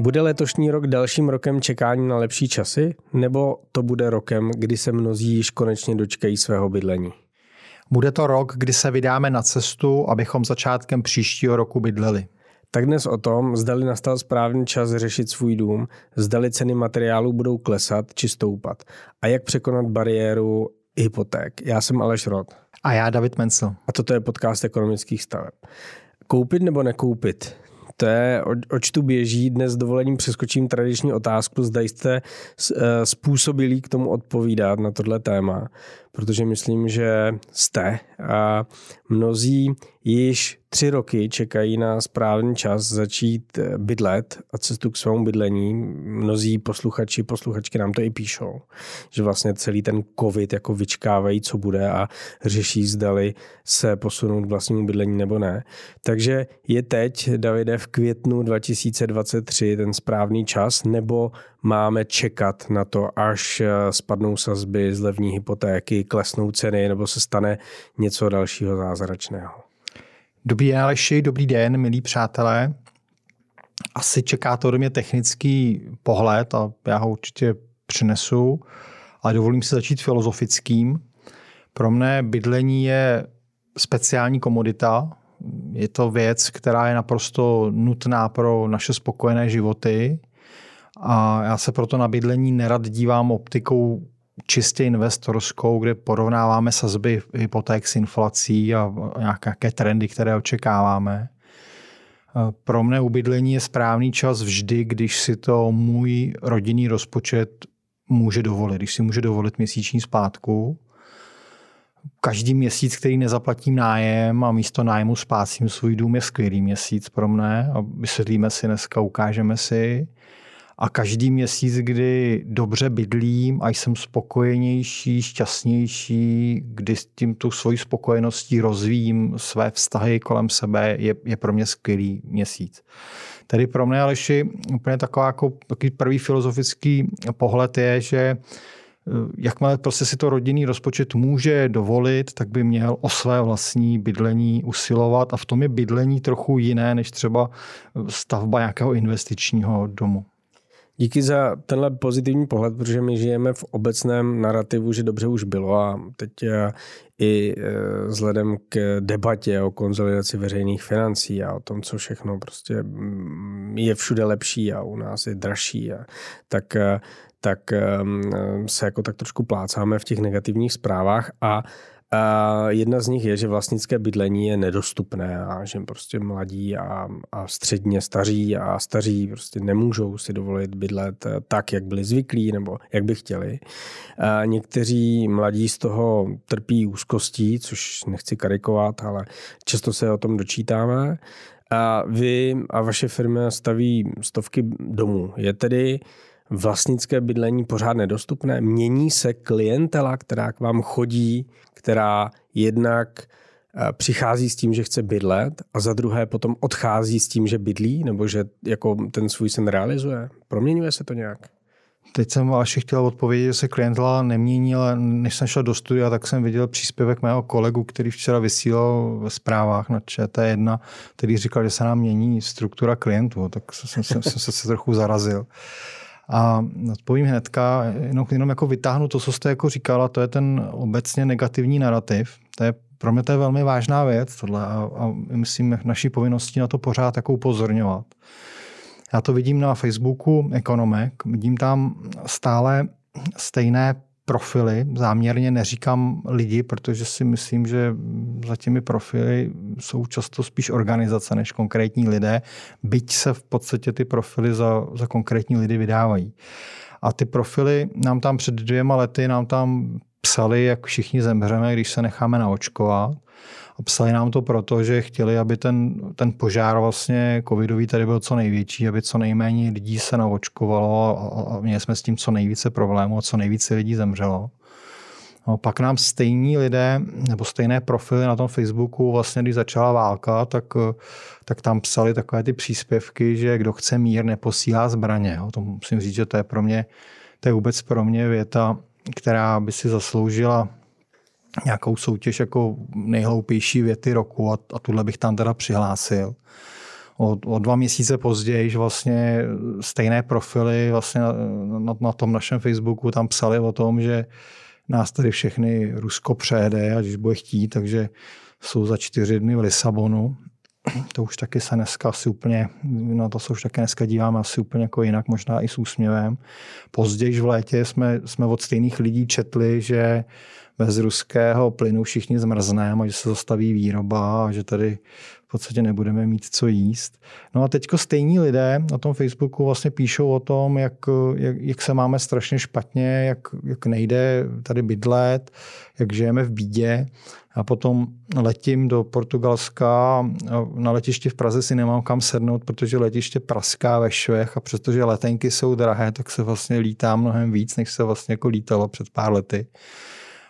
Bude letošní rok dalším rokem čekání na lepší časy, nebo to bude rokem, kdy se mnozí již konečně dočkají svého bydlení? Bude to rok, kdy se vydáme na cestu, abychom začátkem příštího roku bydleli. Tak dnes o tom, zdali nastal správný čas řešit svůj dům, zdali ceny materiálů budou klesat či stoupat a jak překonat bariéru hypoték. Já jsem Aleš Rod. A já David Mencel. A toto je podcast ekonomických staveb. Koupit nebo nekoupit? To je, oč tu běží. Dnes dovolením přeskočím tradiční otázku, zda jste eh, způsobilí k tomu odpovídat na tohle téma, protože myslím, že jste. A mnozí již tři roky čekají na správný čas začít eh, bydlet a cestu k svému bydlení. Mnozí posluchači, posluchačky nám to i píšou, že vlastně celý ten covid jako vyčkávají, co bude a řeší, zdali se posunout k vlastnímu bydlení nebo ne. Takže je teď, Davide, v květnu 2023 ten správný čas, nebo máme čekat na to, až eh, spadnou sazby, zlevní hypotéky, klesnou ceny, nebo se stane něco dalšího zázračného? Dobrý den, Aleši, dobrý den, milí přátelé. Asi čeká to ode mě technický pohled a já ho určitě přinesu, ale dovolím si začít filozofickým. Pro mne bydlení je speciální komodita. Je to věc, která je naprosto nutná pro naše spokojené životy. A já se proto na bydlení nerad dívám optikou čistě investorskou, kde porovnáváme sazby hypoték s inflací a nějaké trendy, které očekáváme. Pro mne ubydlení je správný čas vždy, když si to můj rodinný rozpočet může dovolit, když si může dovolit měsíční splátku. Každý měsíc, který nezaplatím nájem a místo nájmu spásím svůj dům, je skvělý měsíc pro mne vysvětlíme si dneska, ukážeme si a každý měsíc, kdy dobře bydlím a jsem spokojenější, šťastnější, kdy s tím tu svojí spokojeností rozvíjím své vztahy kolem sebe, je, je pro mě skvělý měsíc. Tedy pro mě, Aleši, úplně taková jako takový prvý filozofický pohled je, že eh, jakmile prostě si to rodinný rozpočet může dovolit, tak by měl o své vlastní bydlení usilovat a v tom je bydlení trochu jiné než třeba stavba nějakého investičního domu. Díky za tenhle pozitivní pohled, protože my žijeme v obecném narrativu, že dobře už bylo a teď i eh, vzhledem k debatě o konzolidaci veřejných financí a o tom, co všechno prostě mm, je všude lepší a u nás je dražší, a tak, eh, tak se jako tak trošku plácáme v těch negativních zprávách a a jedna z nich je, že vlastnické bydlení je nedostupné a že prostě mladí a, a středně staří a staří prostě nemůžou si dovolit bydlet tak, jak byli zvyklí nebo jak by chtěli. A někteří mladí z toho trpí úzkostí, což nechci karikovat, ale často se o tom dočítáme. A vy a vaše firma staví stovky domů. Je tedy vlastnické bydlení pořád nedostupné? Mění se klientela, která k vám chodí, která jednak eh, přichází s tím, že chce bydlet a za druhé potom odchází s tím, že bydlí nebo že jako ten svůj sen realizuje? Proměňuje se to nějak? Teď jsem ještě chtěl odpovědět, že se klientela nemění, ale než jsem šel do studia, tak jsem viděl příspěvek mého kolegu, který včera vysílal ve zprávách na ČT1, který říkal, že se nám mění struktura klientů, tak jsem, jsem, jsem se trochu zarazil. A odpovím hnedka, jenom, jenom jako vytáhnu to, co jste jako říkala, to je ten obecně negativní narrativ. To je pro mě to je velmi vážná věc tohle a, a myslím, naší povinností na to pořád jako upozorňovat. Já to vidím na Facebooku Ekonomek, vidím tam stále stejné profily. Záměrně neříkám lidi, protože si myslím, že za těmi profily jsou často spíš organizace než konkrétní lidé, byť se v podstatě ty profily za, za konkrétní lidi vydávají. A ty profily nám tam před dvěma lety nám tam psali, jak všichni zemřeme, když se necháme naočkovat. A psali nám to proto, že chtěli, aby ten, ten požár vlastně covidový tady byl co největší, aby co nejméně lidí se naočkovalo a, a měli jsme s tím co nejvíce problémů a co nejvíce lidí zemřelo. No, pak nám stejní lidé nebo stejné profily na tom Facebooku, vlastně když začala válka, tak, tak tam psali takové ty příspěvky, že kdo chce mír, neposílá zbraně. Jo. To musím říct, že to je pro mě, to je vůbec pro mě věta, která by si zasloužila nějakou soutěž jako nejhloupější věty roku a, a tuhle bych tam teda přihlásil. o, o dva měsíce později vlastně stejné profily vlastně na, na, na tom našem Facebooku tam psali o tom, že nás tady všechny Rusko přejede, a když bude chtít, takže jsou za čtyři dny v Lisabonu. To už taky se dneska asi úplně, na to se už taky dneska díváme asi úplně jako jinak, možná i s úsměvem. Později v létě jsme, jsme od stejných lidí četli, že bez ruského plynu všichni zmrzneme že se zastaví výroba a že tady v podstatě nebudeme mít co jíst. No a teďko stejní lidé na tom Facebooku vlastně píšou o tom, jak, jak, jak se máme strašně špatně, jak, jak nejde tady bydlet, jak žijeme v bídě. A potom letím do Portugalska, na letišti v Praze si nemám kam sednout, protože letiště praská ve švech a přestože letenky jsou drahé, tak se vlastně lítá mnohem víc, než se vlastně jako lítalo před pár lety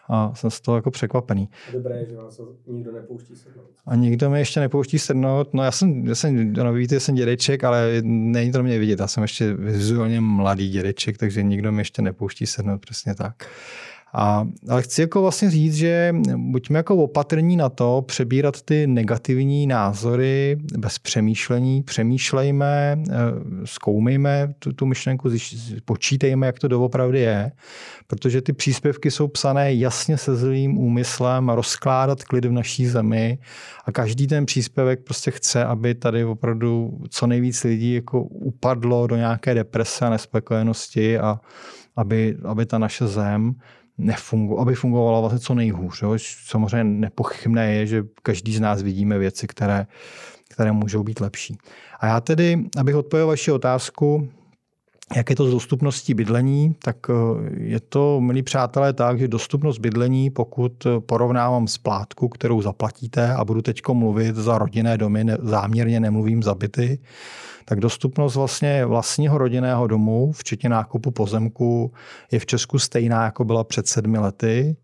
a jsem z toho jako překvapený. Dobré, že vás nikdo nepouští sednout. A nikdo mi ještě nepouští sednout. No já jsem, já jsem, no víte, jsem dědeček, ale není to mě vidět. Já jsem ještě vizuálně mladý dědeček, takže nikdo mi ještě nepouští sednout, přesně tak. A, ale chci jako vlastně říct, že buďme jako opatrní na to, přebírat ty negativní názory bez přemýšlení, přemýšlejme, eh, zkoumejme tu, tu myšlenku, počítejme, jak to doopravdy je, protože ty příspěvky jsou psané jasně se zlým úmyslem rozkládat klid v naší zemi a každý ten příspěvek prostě chce, aby tady opravdu co nejvíc lidí jako upadlo do nějaké deprese a nespokojenosti a aby, aby ta naše zem nefungu, aby fungovala vlastně co nejhůř. Jo. Samozřejmě nepochybné je, že každý z nás vidíme věci, které, které můžou být lepší. A já tedy, abych odpověděl vaši otázku, jak je to s dostupností bydlení, tak eh, je to, milí přátelé, tak, že dostupnost bydlení, pokud porovnávám splátku, kterou zaplatíte a budu teď mluvit za rodinné domy, záměrně nemluvím za byty, tak dostupnost vlastně vlastního rodinného domu, včetně nákupu pozemku, je v Česku stejná, jako byla před sedmi lety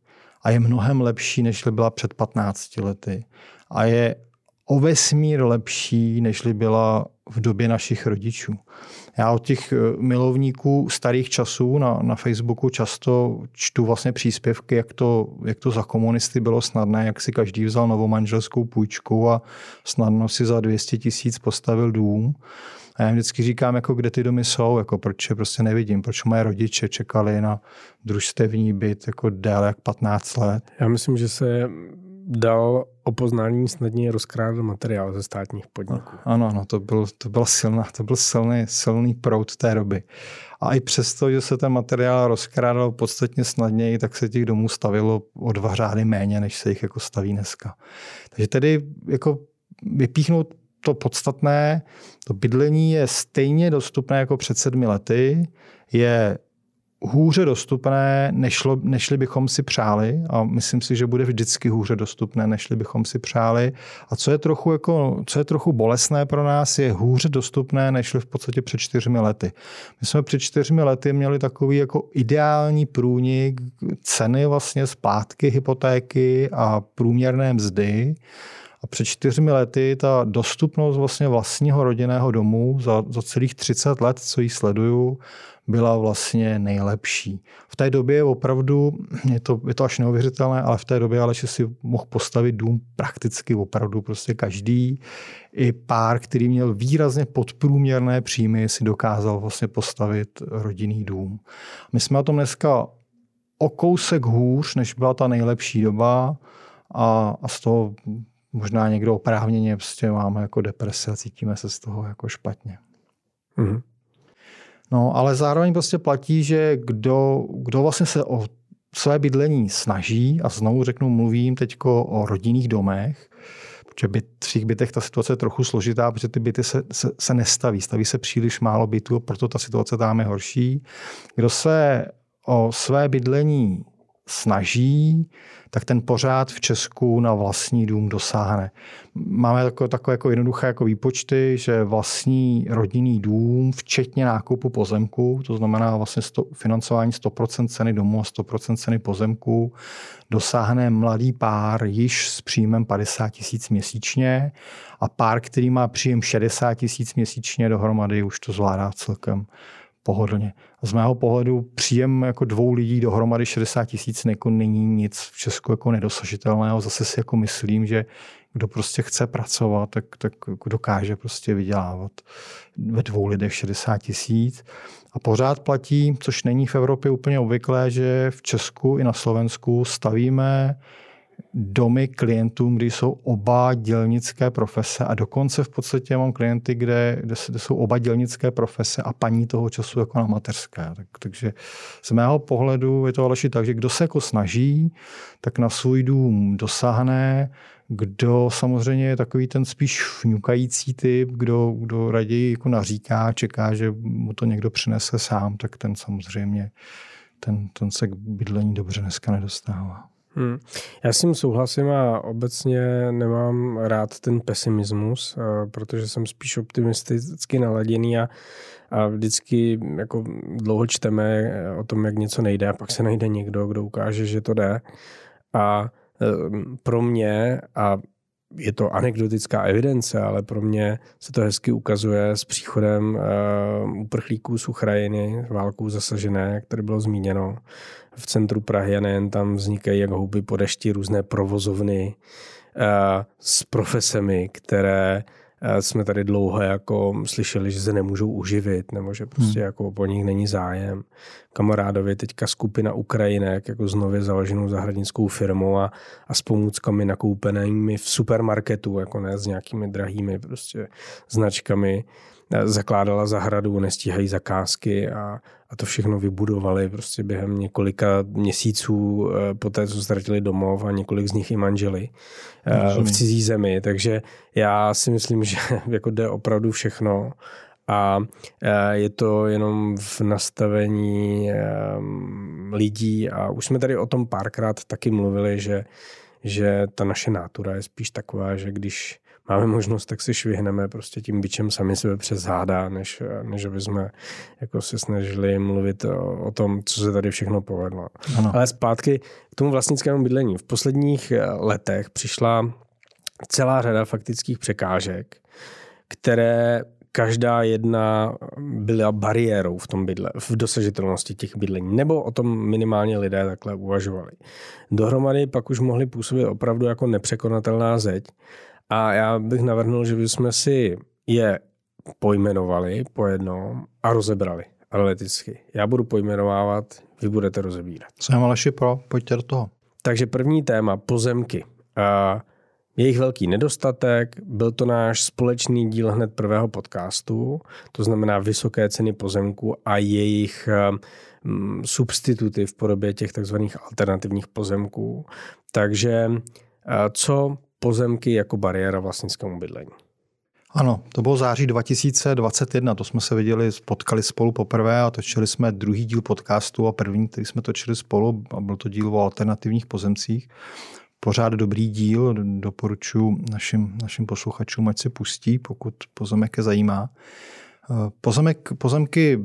a je mnohem lepší, než byla před 15 lety. A je o vesmír lepší, než byla v době našich rodičů. Já od těch eh, milovníků starých časů na, na Facebooku často čtu vlastně příspěvky, jak to, jak to za komunisty bylo snadné, jak si každý vzal novou manželskou půjčku a snadno si za 200 tisíc postavil dům. A já jim vždycky říkám, jako kde ty domy jsou, jako proč je prostě nevidím, proč moje rodiče čekali na družstevní byt jako déle jak 15 let. Já myslím, že se dal o poznání snadněji rozkrádat materiál ze státních podniků. Ano, ano, to byl, to byl, silná, to byl silný, silný proud té doby. A i přesto, že se ten materiál rozkrádal podstatně snadněji, tak se těch domů stavilo o dva řády méně, než se jich jako staví dneska. Takže tedy jako vypíchnout to podstatné, to bydlení je stejně dostupné jako před sedmi lety, je hůře dostupné, nešlo, nežli bychom si přáli a myslím si, že bude vždycky hůře dostupné, nežli bychom si přáli. A co je trochu, jako, co je trochu bolestné pro nás, je hůře dostupné, nežli v podstatě před čtyřmi lety. My jsme před čtyřmi lety měli takový jako ideální průnik ceny vlastně splátky hypotéky a průměrné mzdy. A před čtyřmi lety ta dostupnost vlastně vlastního rodinného domu za, za celých 30 let, co ji sleduju, byla vlastně nejlepší. V té době opravdu, je to, je to až neuvěřitelné, ale v té době ale si mohl postavit dům prakticky opravdu prostě každý. I pár, který měl výrazně podprůměrné příjmy, si dokázal vlastně postavit rodinný dům. My jsme na tom dneska o kousek hůř, než byla ta nejlepší doba a, a z toho možná někdo oprávněně prostě máme jako deprese a cítíme se z toho jako špatně. Mm-hmm. No, ale zároveň prostě platí, že kdo, kdo vlastně se o své bydlení snaží, a znovu řeknu, mluvím teď o rodinných domech, protože byt, v svých bytech ta situace je trochu složitá, protože ty byty se, se, se nestaví. Staví se příliš málo bytů, proto ta situace tam je horší. Kdo se o své bydlení snaží, tak ten pořád v Česku na vlastní dům dosáhne. Máme takové, takové jako jednoduché jako výpočty, že vlastní rodinný dům, včetně nákupu pozemku, to znamená vlastně sto, financování 100% ceny domu a 100% ceny pozemku, dosáhne mladý pár již s příjmem 50 tisíc měsíčně a pár, který má příjem 60 tisíc měsíčně dohromady, už to zvládá celkem pohodlně. Z mého pohledu příjem jako dvou lidí dohromady 60 tisíc jako není nic v Česku jako nedosažitelného. Zase si jako myslím, že kdo prostě chce pracovat, tak, tak dokáže prostě vydělávat ve dvou lidech 60 tisíc. A pořád platí, což není v Evropě úplně obvyklé, že v Česku i na Slovensku stavíme domy klientům, kde jsou oba dělnické profese a dokonce v podstatě mám klienty, kde, kde, kde jsou oba dělnické profese a paní toho času jako na mateřské. Tak, takže z mého pohledu je to ale tak, že kdo se jako snaží, tak na svůj dům dosáhne, kdo samozřejmě je takový ten spíš fňukající typ, kdo, kdo raději jako naříká, čeká, že mu to někdo přinese sám, tak ten samozřejmě ten, ten se k bydlení dobře dneska nedostává. Hmm. Já s tím souhlasím a obecně nemám rád ten pesimismus, eh, protože jsem spíš optimisticky naladěný a, a vždycky jako dlouho čteme eh, o tom, jak něco nejde a pak se najde někdo, kdo ukáže, že to jde. A eh, pro mě, a je to anekdotická evidence, ale pro mě se to hezky ukazuje s příchodem uh, uprchlíků z Ukrajiny, válkou zasažené, jak tady bylo zmíněno, v centru Prahy a nejen tam vznikají jak houby po dešti různé provozovny uh, s profesemi, které jsme tady dlouho jako slyšeli, že se nemůžou uživit, nebo že prostě hmm. jako po nich není zájem. Kamarádovi teďka skupina Ukrajinek, jako z nově založenou zahradnickou firmou a, a s pomůckami nakoupenými v supermarketu, jako ne s nějakými drahými prostě značkami, zakládala zahradu, nestíhají zakázky a, a to všechno vybudovali prostě během několika měsíců eh, po té, co ztratili domov a několik z nich i manželi eh, v cizí zemi. Takže já si myslím, že jako jde opravdu všechno. A eh, je to jenom v nastavení lidí. A už jsme tady o tom párkrát taky mluvili, že, že ta naše nátura je spíš taková, že když máme možnost, tak si švihneme prostě tím bičem sami sebe přes záda, než, než aby jsme jako se snažili mluvit o, o tom, co se tady všechno povedlo. Ano. Ale zpátky k tomu vlastnickému bydlení. V posledních eh, letech přišla celá řada faktických překážek, které každá jedna byla bariérou v tom bydle, v dosažitelnosti těch bydlení, nebo o tom minimálně lidé takhle uvažovali. Dohromady pak už mohli působit opravdu jako nepřekonatelná zeď a já bych navrhnul, že bychom si je pojmenovali po jednom a rozebrali analyticky. Já budu pojmenovávat, vy budete rozebírat. Jsem Aleši pro, pojďte do toho. Takže první téma, pozemky. A jejich velký nedostatek, byl to náš společný díl hned prvého podcastu, to znamená vysoké ceny pozemku a jejich um, substituty v podobě těch takzvaných alternativních pozemků. Takže co pozemky jako bariéra vlastnickému bydlení. Ano, to bylo září 2021, to jsme se viděli, potkali spolu poprvé a točili jsme druhý díl podcastu a první, který jsme točili spolu, a byl to díl o alternativních pozemcích. Pořád dobrý díl, doporučuji našim, našim posluchačům, ať se pustí, pokud pozemek je zajímá. Pozemek, pozemky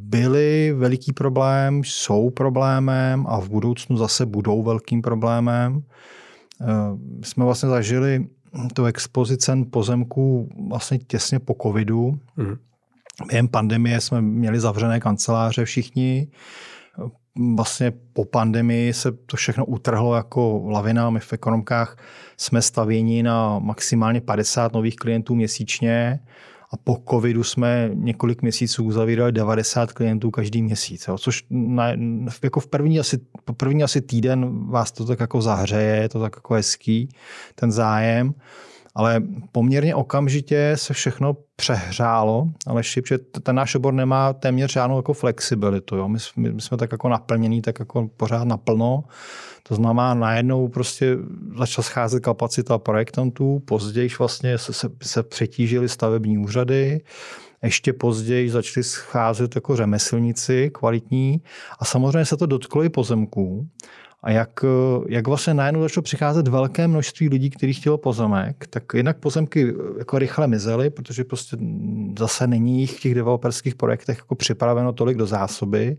byly veliký problém, jsou problémem a v budoucnu zase budou velkým problémem. Eh, jsme vlastně zažili tu expozicen pozemků vlastně těsně po covidu. Mm. Během pandemie jsme měli zavřené kanceláře všichni. Vlastně po pandemii se to všechno utrhlo jako lavina. My v ekonomkách jsme stavěni na maximálně 50 nových klientů měsíčně a po covidu jsme několik měsíců uzavírali 90 klientů každý měsíc, jo, což na, jako v první asi, první asi týden vás to tak jako zahřeje, je to tak jako hezký, ten zájem, ale poměrně okamžitě se všechno přehřálo, ale že ten náš obor nemá téměř žádnou jako flexibilitu. Jo. My, my, my jsme tak jako naplnění, tak jako pořád naplno. To znamená, najednou prostě začala scházet kapacita projektantů, později vlastně se, se, se přetížily stavební úřady, ještě později začali scházet jako řemeslníci kvalitní a samozřejmě se to dotklo i pozemků. A jak, jak vlastně najednou začalo přicházet velké množství lidí, kteří chtělo pozemek, tak jednak pozemky jako rychle mizely, protože prostě zase není jich v těch developerských projektech jako připraveno tolik do zásoby.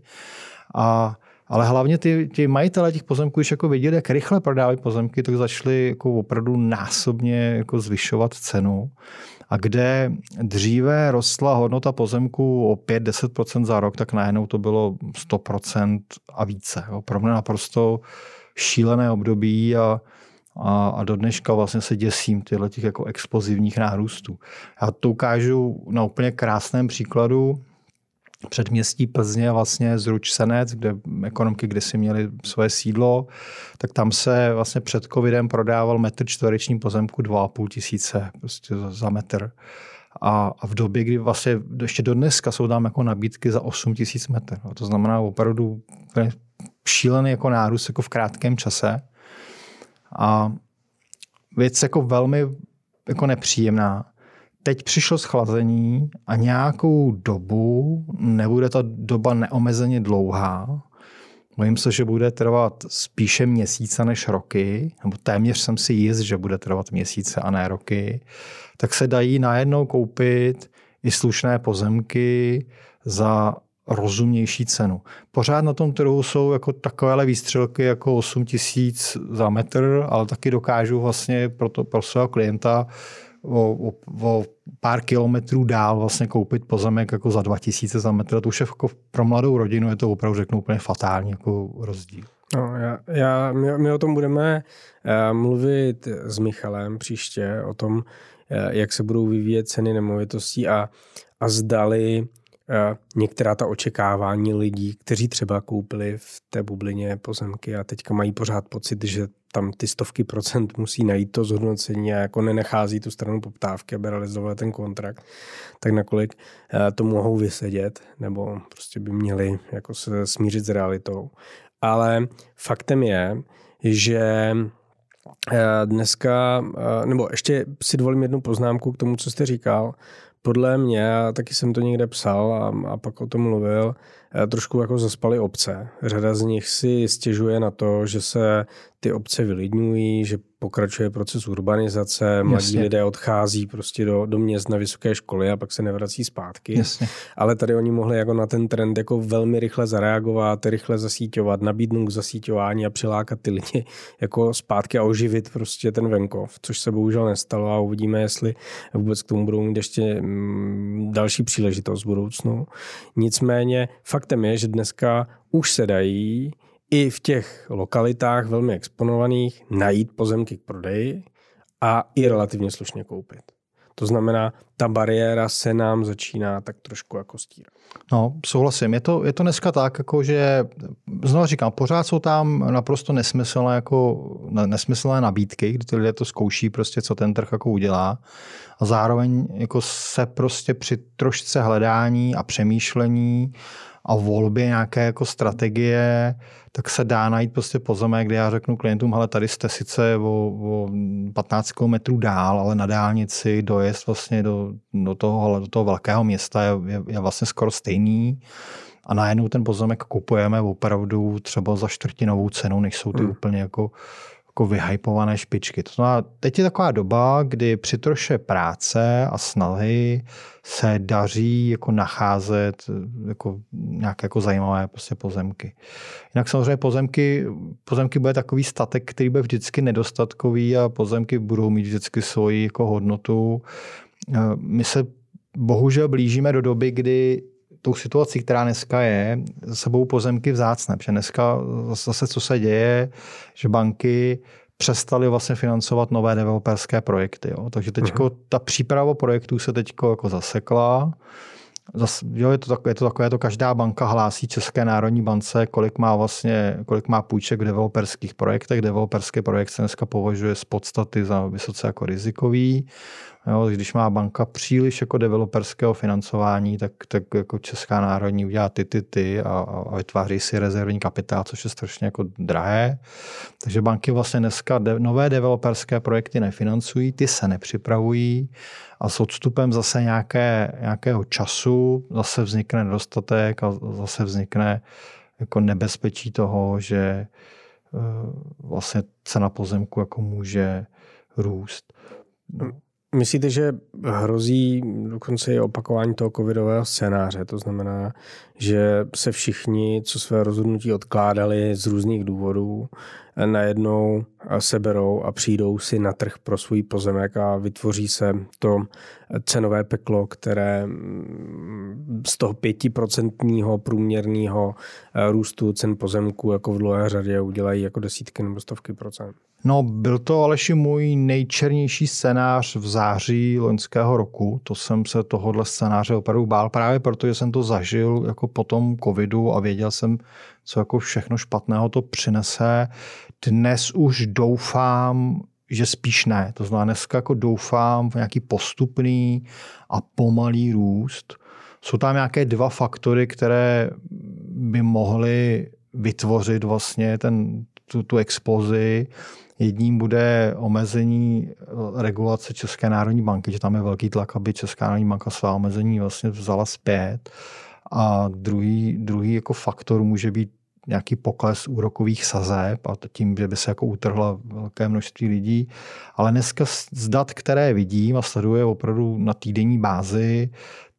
A Ale hlavně ty, ty majitelé těch pozemků, když jako viděli, jak rychle prodávají pozemky, tak začali jako opravdu násobně jako zvyšovat cenu. A kde dříve rostla hodnota pozemku o 5-10% za rok, tak najednou to bylo 100% a více. Jo. Pro mě naprosto šílené období a, a, a do dneška vlastně se děsím těch jako explozivních nárůstů. Já to ukážu na úplně krásném příkladu předměstí Plzně vlastně z Ručsenec, kde ekonomky kdysi měli svoje sídlo, tak tam se vlastně před covidem prodával metr čtvereční pozemku 2,5 tisíce prostě za metr. A, a v době, kdy vlastně ještě do dneska jsou tam jako nabídky za 8 tisíc metr. To znamená opravdu šílený jako nárůst jako v krátkém čase. A věc jako velmi jako nepříjemná teď přišlo schlazení a nějakou dobu, nebude ta doba neomezeně dlouhá, Bojím se, že bude trvat spíše měsíce než roky, nebo téměř jsem si jist, že bude trvat měsíce a ne roky, tak se dají najednou koupit i slušné pozemky za rozumnější cenu. Pořád na tom trhu jsou jako takovéhle výstřelky jako 8 tisíc za metr, ale taky dokážu vlastně pro, to, pro svého klienta o, o, o pár kilometrů dál vlastně koupit pozemek jako za 2000 za metr. To už je jako pro mladou rodinu je to opravdu řeknu úplně fatální jako rozdíl. No, já, já, my, my o tom budeme uh, mluvit s Michalem příště, o tom, uh, jak se budou vyvíjet ceny nemovitostí a, a zdali některá ta očekávání lidí, kteří třeba koupili v té bublině pozemky a teďka mají pořád pocit, že tam ty stovky procent musí najít to zhodnocení a jako nenachází tu stranu poptávky, aby realizovali ten kontrakt, tak nakolik eh, to mohou vysedět, nebo prostě by měli jako se smířit s realitou. Ale faktem je, že eh, dneska, eh, nebo ještě si dovolím jednu poznámku k tomu, co jste říkal, podle mě, já taky jsem to někde psal a, a pak o tom mluvil, Eh, trošku jako zaspali obce. Řada z nich si stěžuje na to, že se ty obce vylidňují, že pokračuje proces urbanizace, mladí Jasně. lidé odchází prostě do, do měst na vysoké školy a pak se nevrací zpátky. Jasně. Ale tady oni mohli jako na ten trend jako velmi rychle zareagovat, rychle zasíťovat, nabídnout k zasíťování a přilákat ty lidi jako zpátky a oživit prostě ten venkov, což se bohužel nestalo a uvidíme, jestli vůbec k tomu budou mít ještě mm, další příležitost v budoucnu. Nicméně faktem je, že dneska už se dají i v těch lokalitách velmi exponovaných najít pozemky k prodeji a i relativně slušně koupit. To znamená, ta bariéra se nám začíná tak trošku jako stírat. No, souhlasím. Je to, je to dneska tak, jako že, znovu říkám, pořád jsou tam naprosto nesmyslné, jako, nesmyslné nabídky, kdy ty lidé to zkouší prostě, co ten trh jako udělá. A zároveň jako se prostě při trošce hledání a přemýšlení a volbě nějaké jako strategie, tak se dá najít prostě pozemek, kde já řeknu klientům, ale tady jste sice o, o 15 km dál, ale na dálnici dojezd vlastně do, do, toho, do toho velkého města je, je, je vlastně skoro stejný a najednou ten pozemek kupujeme opravdu třeba za čtvrtinovou cenu, než jsou ty hmm. úplně jako jako vyhypované špičky. To znamená, teď je taková doba, kdy při troše práce a snahy se daří jako nacházet jako nějaké jako zajímavé prostě pozemky. Jinak samozřejmě pozemky, pozemky bude takový statek, který bude vždycky nedostatkový a pozemky budou mít vždycky svoji jako hodnotu. My se bohužel blížíme do doby, kdy tou situací, která dneska je, sebou pozemky vzácné. Protože dneska zase co se děje, že banky přestaly vlastně financovat nové developerské projekty. Jo. Takže teď uh-huh. ta příprava projektů se teď jako zasekla. Zas, jo, je, to tak, je to takové, to každá banka hlásí České národní bance, kolik má vlastně, kolik má půjček v developerských projektech. Developerské projekt se dneska považuje z podstaty za vysoce jako rizikový. Jo, když má banka příliš jako developerského financování, tak, tak jako Česká národní udělá ty, ty, ty a, a vytváří si rezervní kapitál, což je strašně jako drahé. Takže banky vlastně dneska de, nové developerské projekty nefinancují, ty se nepřipravují a s odstupem zase nějaké, nějakého času zase vznikne nedostatek a zase vznikne jako nebezpečí toho, že eh, vlastně cena pozemku jako může růst. Myslíte, že hrozí dokonce i opakování toho covidového scénáře? To znamená, že se všichni, co své rozhodnutí odkládali z různých důvodů, najednou seberou a přijdou si na trh pro svůj pozemek a vytvoří se to cenové peklo, které z toho pětiprocentního průměrného růstu cen pozemku jako v dlouhé řadě udělají jako desítky nebo stovky procent. No, byl to Aleši můj nejčernější scénář v září loňského roku. To jsem se tohohle scénáře opravdu bál právě proto, že jsem to zažil jako po tom covidu a věděl jsem, co jako všechno špatného to přinese. Dnes už doufám, že spíš ne. To znamená, dneska jako doufám v nějaký postupný a pomalý růst. Jsou tam nějaké dva faktory, které by mohly vytvořit vlastně ten, tu, tu explozi. Jedním bude omezení regulace České národní banky, že tam je velký tlak, aby Česká národní banka svá omezení vlastně vzala zpět. A druhý, druhý jako faktor může být nějaký pokles úrokových sazeb a tím, že by se jako utrhla velké množství lidí. Ale dneska z dat, které vidím a sleduje opravdu na týdenní bázi,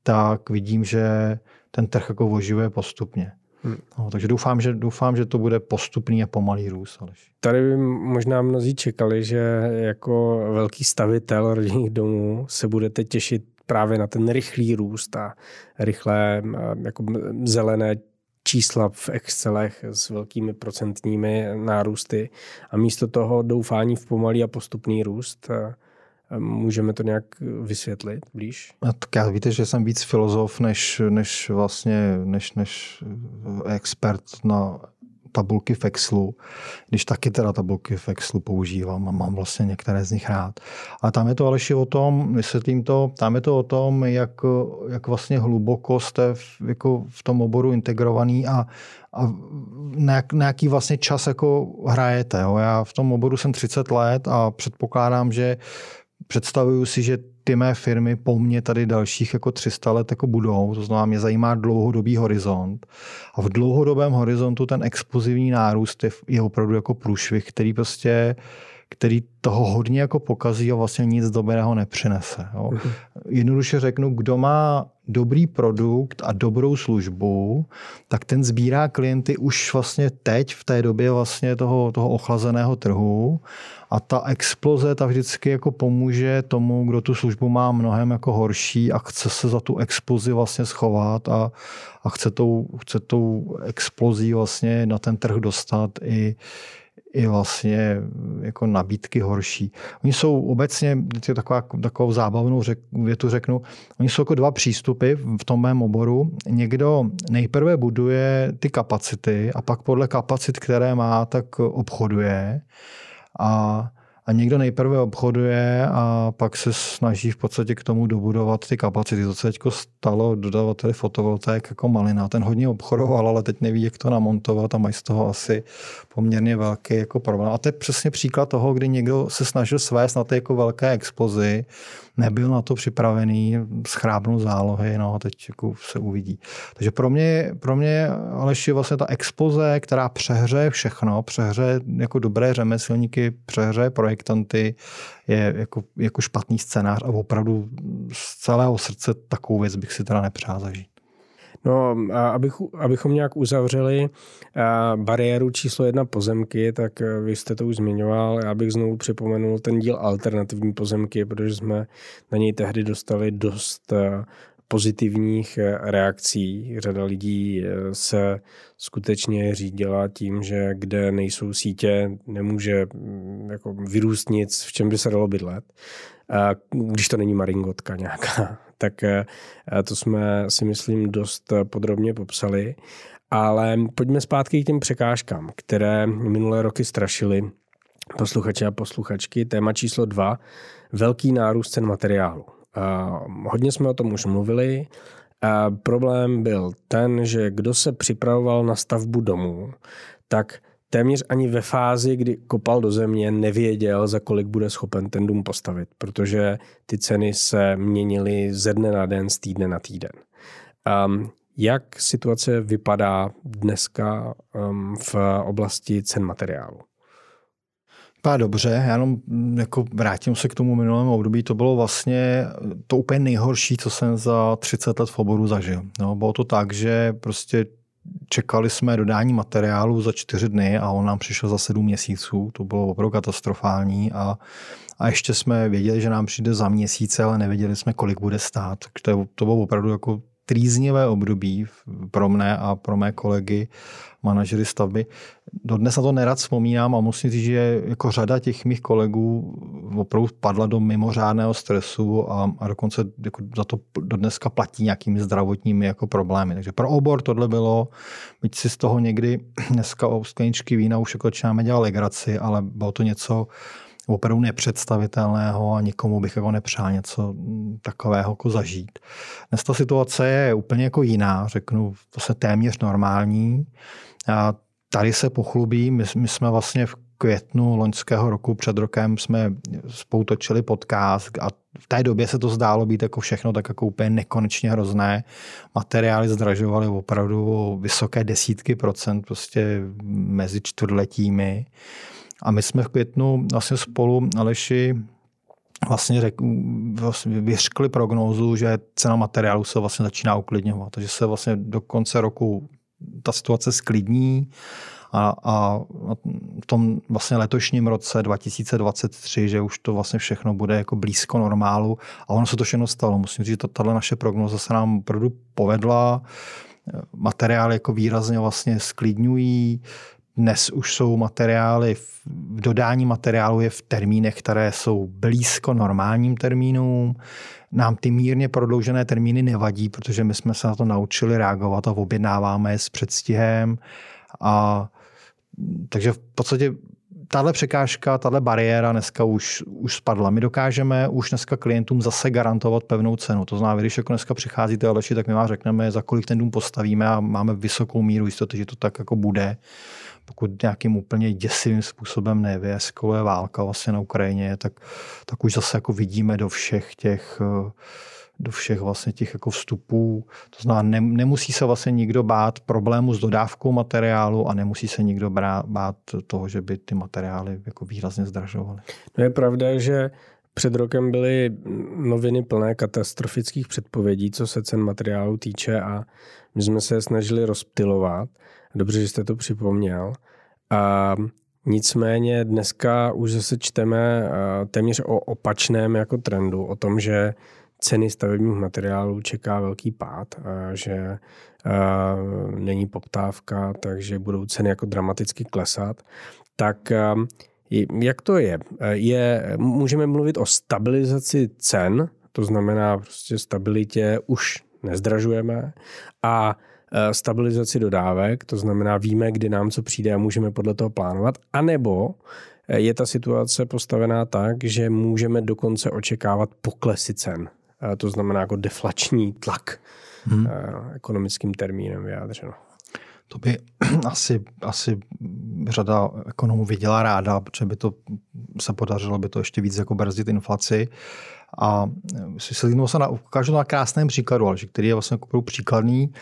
tak vidím, že ten trh jako oživuje postupně. Hmm. No, takže doufám že, doufám, že to bude postupný a pomalý růst. Aleš. Tady by možná mnozí čekali, že jako velký stavitel rodinných domů se budete těšit právě na ten rychlý růst a rychlé jako zelené čísla v Excelech s velkými procentními nárůsty a místo toho doufání v pomalý a postupný růst Můžeme to nějak vysvětlit blíž? A tak já víte, že jsem víc filozof, než, než vlastně, než, než expert na tabulky v Excelu, když taky teda tabulky v Excelu používám a mám vlastně některé z nich rád. A tam je to ale o tom, vysvětlím to, tam je to o tom, jak, jak vlastně hluboko jste v, jako v tom oboru integrovaný a, a na jaký vlastně čas jako hrajete. Jo? Já v tom oboru jsem 30 let a předpokládám, že představuju si, že ty mé firmy po mně tady dalších jako 300 let jako budou, to znamená, mě zajímá dlouhodobý horizont. A v dlouhodobém horizontu ten explozivní nárůst je, je opravdu jako průšvih, který prostě který toho hodně jako pokazí a vlastně nic dobrého nepřinese. Jo. Jednoduše řeknu, kdo má dobrý produkt a dobrou službu, tak ten sbírá klienty už vlastně teď v té době vlastně toho, toho ochlazeného trhu. A ta exploze ta vždycky jako pomůže tomu, kdo tu službu má mnohem jako horší a chce se za tu explozi vlastně schovat a, a chce, tou, chce tou explozí vlastně na ten trh dostat i, i vlastně jako nabídky horší. Oni jsou obecně, je taková, takovou zábavnou řek, větu řeknu, oni jsou jako dva přístupy v tom mém oboru. Někdo nejprve buduje ty kapacity a pak podle kapacit, které má, tak obchoduje. A a někdo nejprve obchoduje a pak se snaží v podstatě k tomu dobudovat ty kapacity. To se teď stalo dodavateli fotovoltaik jako Malina. Ten hodně obchodoval, ale teď neví, jak to namontovat a mají z toho asi poměrně velký jako problém. A to je přesně příklad toho, kdy někdo se snažil svést na ty jako velké explozy, nebyl na to připravený, schrábnul zálohy, no teď jako se uvidí. Takže pro mě, pro mě Aleš je vlastně ta expoze, která přehře všechno, přehře jako dobré řemeslníky, přehře projektanty, je jako, jako špatný scénář a opravdu z celého srdce takovou věc bych si teda nepřál zažít. No, abych, abychom nějak uzavřeli bariéru číslo jedna pozemky, tak e, vy jste to už zmiňoval. Já bych znovu připomenul ten díl alternativní pozemky, protože jsme na něj tehdy dostali dost e, pozitivních e, reakcí. Řada lidí se skutečně řídila tím, že kde nejsou sítě, nemůže mm, jako vyrůst nic, v čem by se dalo bydlet když to není maringotka nějaká. Tak eh, to jsme si myslím dost podrobně popsali. Ale pojďme zpátky k těm překážkám, které minulé roky strašily posluchače a posluchačky. Téma číslo dva, velký nárůst cen materiálu. Hodně jsme o tom už mluvili. Problém byl ten, že kdo se připravoval na stavbu domu, tak téměř ani ve fázi, kdy kopal do země, nevěděl, za kolik bude schopen ten dům postavit, protože ty ceny se měnily ze dne na den, z týdne na týden. Um, jak situace vypadá dneska um, v oblasti cen materiálu? vypadá dobře, já jenom mm, jako vrátím se k tomu minulému období, to bylo vlastně to úplně nejhorší, co jsem za 30 let v oboru zažil. No, bylo to tak, že prostě čekali jsme dodání materiálu za čtyři dny a on nám přišel za sedm měsíců. To bylo opravdu katastrofální a, a ještě jsme věděli, že nám přijde za měsíce, ale nevěděli jsme, kolik bude stát. To, to bylo opravdu jako trýznivé období pro mne a pro mé kolegy, manažery stavby. Dodnes na to nerad vzpomínám a musím říct, že jako řada těch mých kolegů opravdu padla do mimořádného stresu a, a dokonce jako za to dneska platí nějakými zdravotními jako problémy. Takže pro obor tohle bylo, byť si z toho někdy dneska o skleničky vína už jako začínáme dělat legraci, ale bylo to něco, opravdu nepředstavitelného a nikomu bych jako nepřál něco takového jako zažít. Dnes ta situace je úplně jako jiná, řeknu, to se téměř normální. A tady se pochlubí, my, my jsme vlastně v květnu loňského roku, před rokem jsme spolu točili podcast a v té době se to zdálo být jako všechno tak jako úplně nekonečně hrozné. Materiály zdražovaly opravdu vysoké desítky procent prostě mezi čtvrtletími. A my jsme v květnu vlastně spolu, Aleši, vlastně, řek, vlastně vyřkli prognózu, že cena materiálu se vlastně začíná uklidňovat. Takže se vlastně do konce roku ta situace sklidní a, a v tom vlastně letošním roce 2023, že už to vlastně všechno bude jako blízko normálu a ono se to všechno stalo. Musím říct, že tato naše prognoza se nám opravdu povedla. Materiály jako výrazně vlastně sklidňují. Dnes už jsou materiály, v dodání materiálu je v termínech, které jsou blízko normálním termínům. Nám ty mírně prodloužené termíny nevadí, protože my jsme se na to naučili reagovat a objednáváme je s předstihem. A, takže v podstatě tahle překážka, tahle bariéra dneska už, už spadla. My dokážeme už dneska klientům zase garantovat pevnou cenu. To znamená, když jako dneska přicházíte Aleši, tak my vám řekneme, za kolik ten dům postavíme a máme vysokou míru jistoty, že to tak jako bude pokud nějakým úplně děsivým způsobem nevyeskaluje válka vlastně na Ukrajině, tak, tak už zase jako vidíme do všech těch do všech vlastně těch jako vstupů. To znamená, ne, nemusí se vlastně nikdo bát problému s dodávkou materiálu a nemusí se nikdo bát toho, že by ty materiály jako výrazně zdražovaly. No je pravda, že před rokem byly noviny plné katastrofických předpovědí, co se cen materiálu týče a my jsme se je snažili rozptilovat. Dobře, že jste to připomněl. A nicméně dneska už zase čteme téměř o opačném jako trendu, o tom, že ceny stavebních materiálů čeká velký pád, a že a není poptávka, takže budou ceny jako dramaticky klesat. Tak jak to je? je? Můžeme mluvit o stabilizaci cen, to znamená prostě stabilitě už nezdražujeme a Eh, stabilizaci dodávek, to znamená víme, kdy nám co přijde a můžeme podle toho plánovat, anebo eh, je ta situace postavená tak, že můžeme dokonce očekávat poklesy cen. Eh, to znamená jako deflační tlak, hmm. ekonomickým termínem vyjádřeno. To by asi, asi řada ekonomů viděla ráda, protože by to se podařilo by to ještě víc jako brzdit inflaci. A si se na, ukážu na krásném příkladu, ale který je vlastně jako příkladný.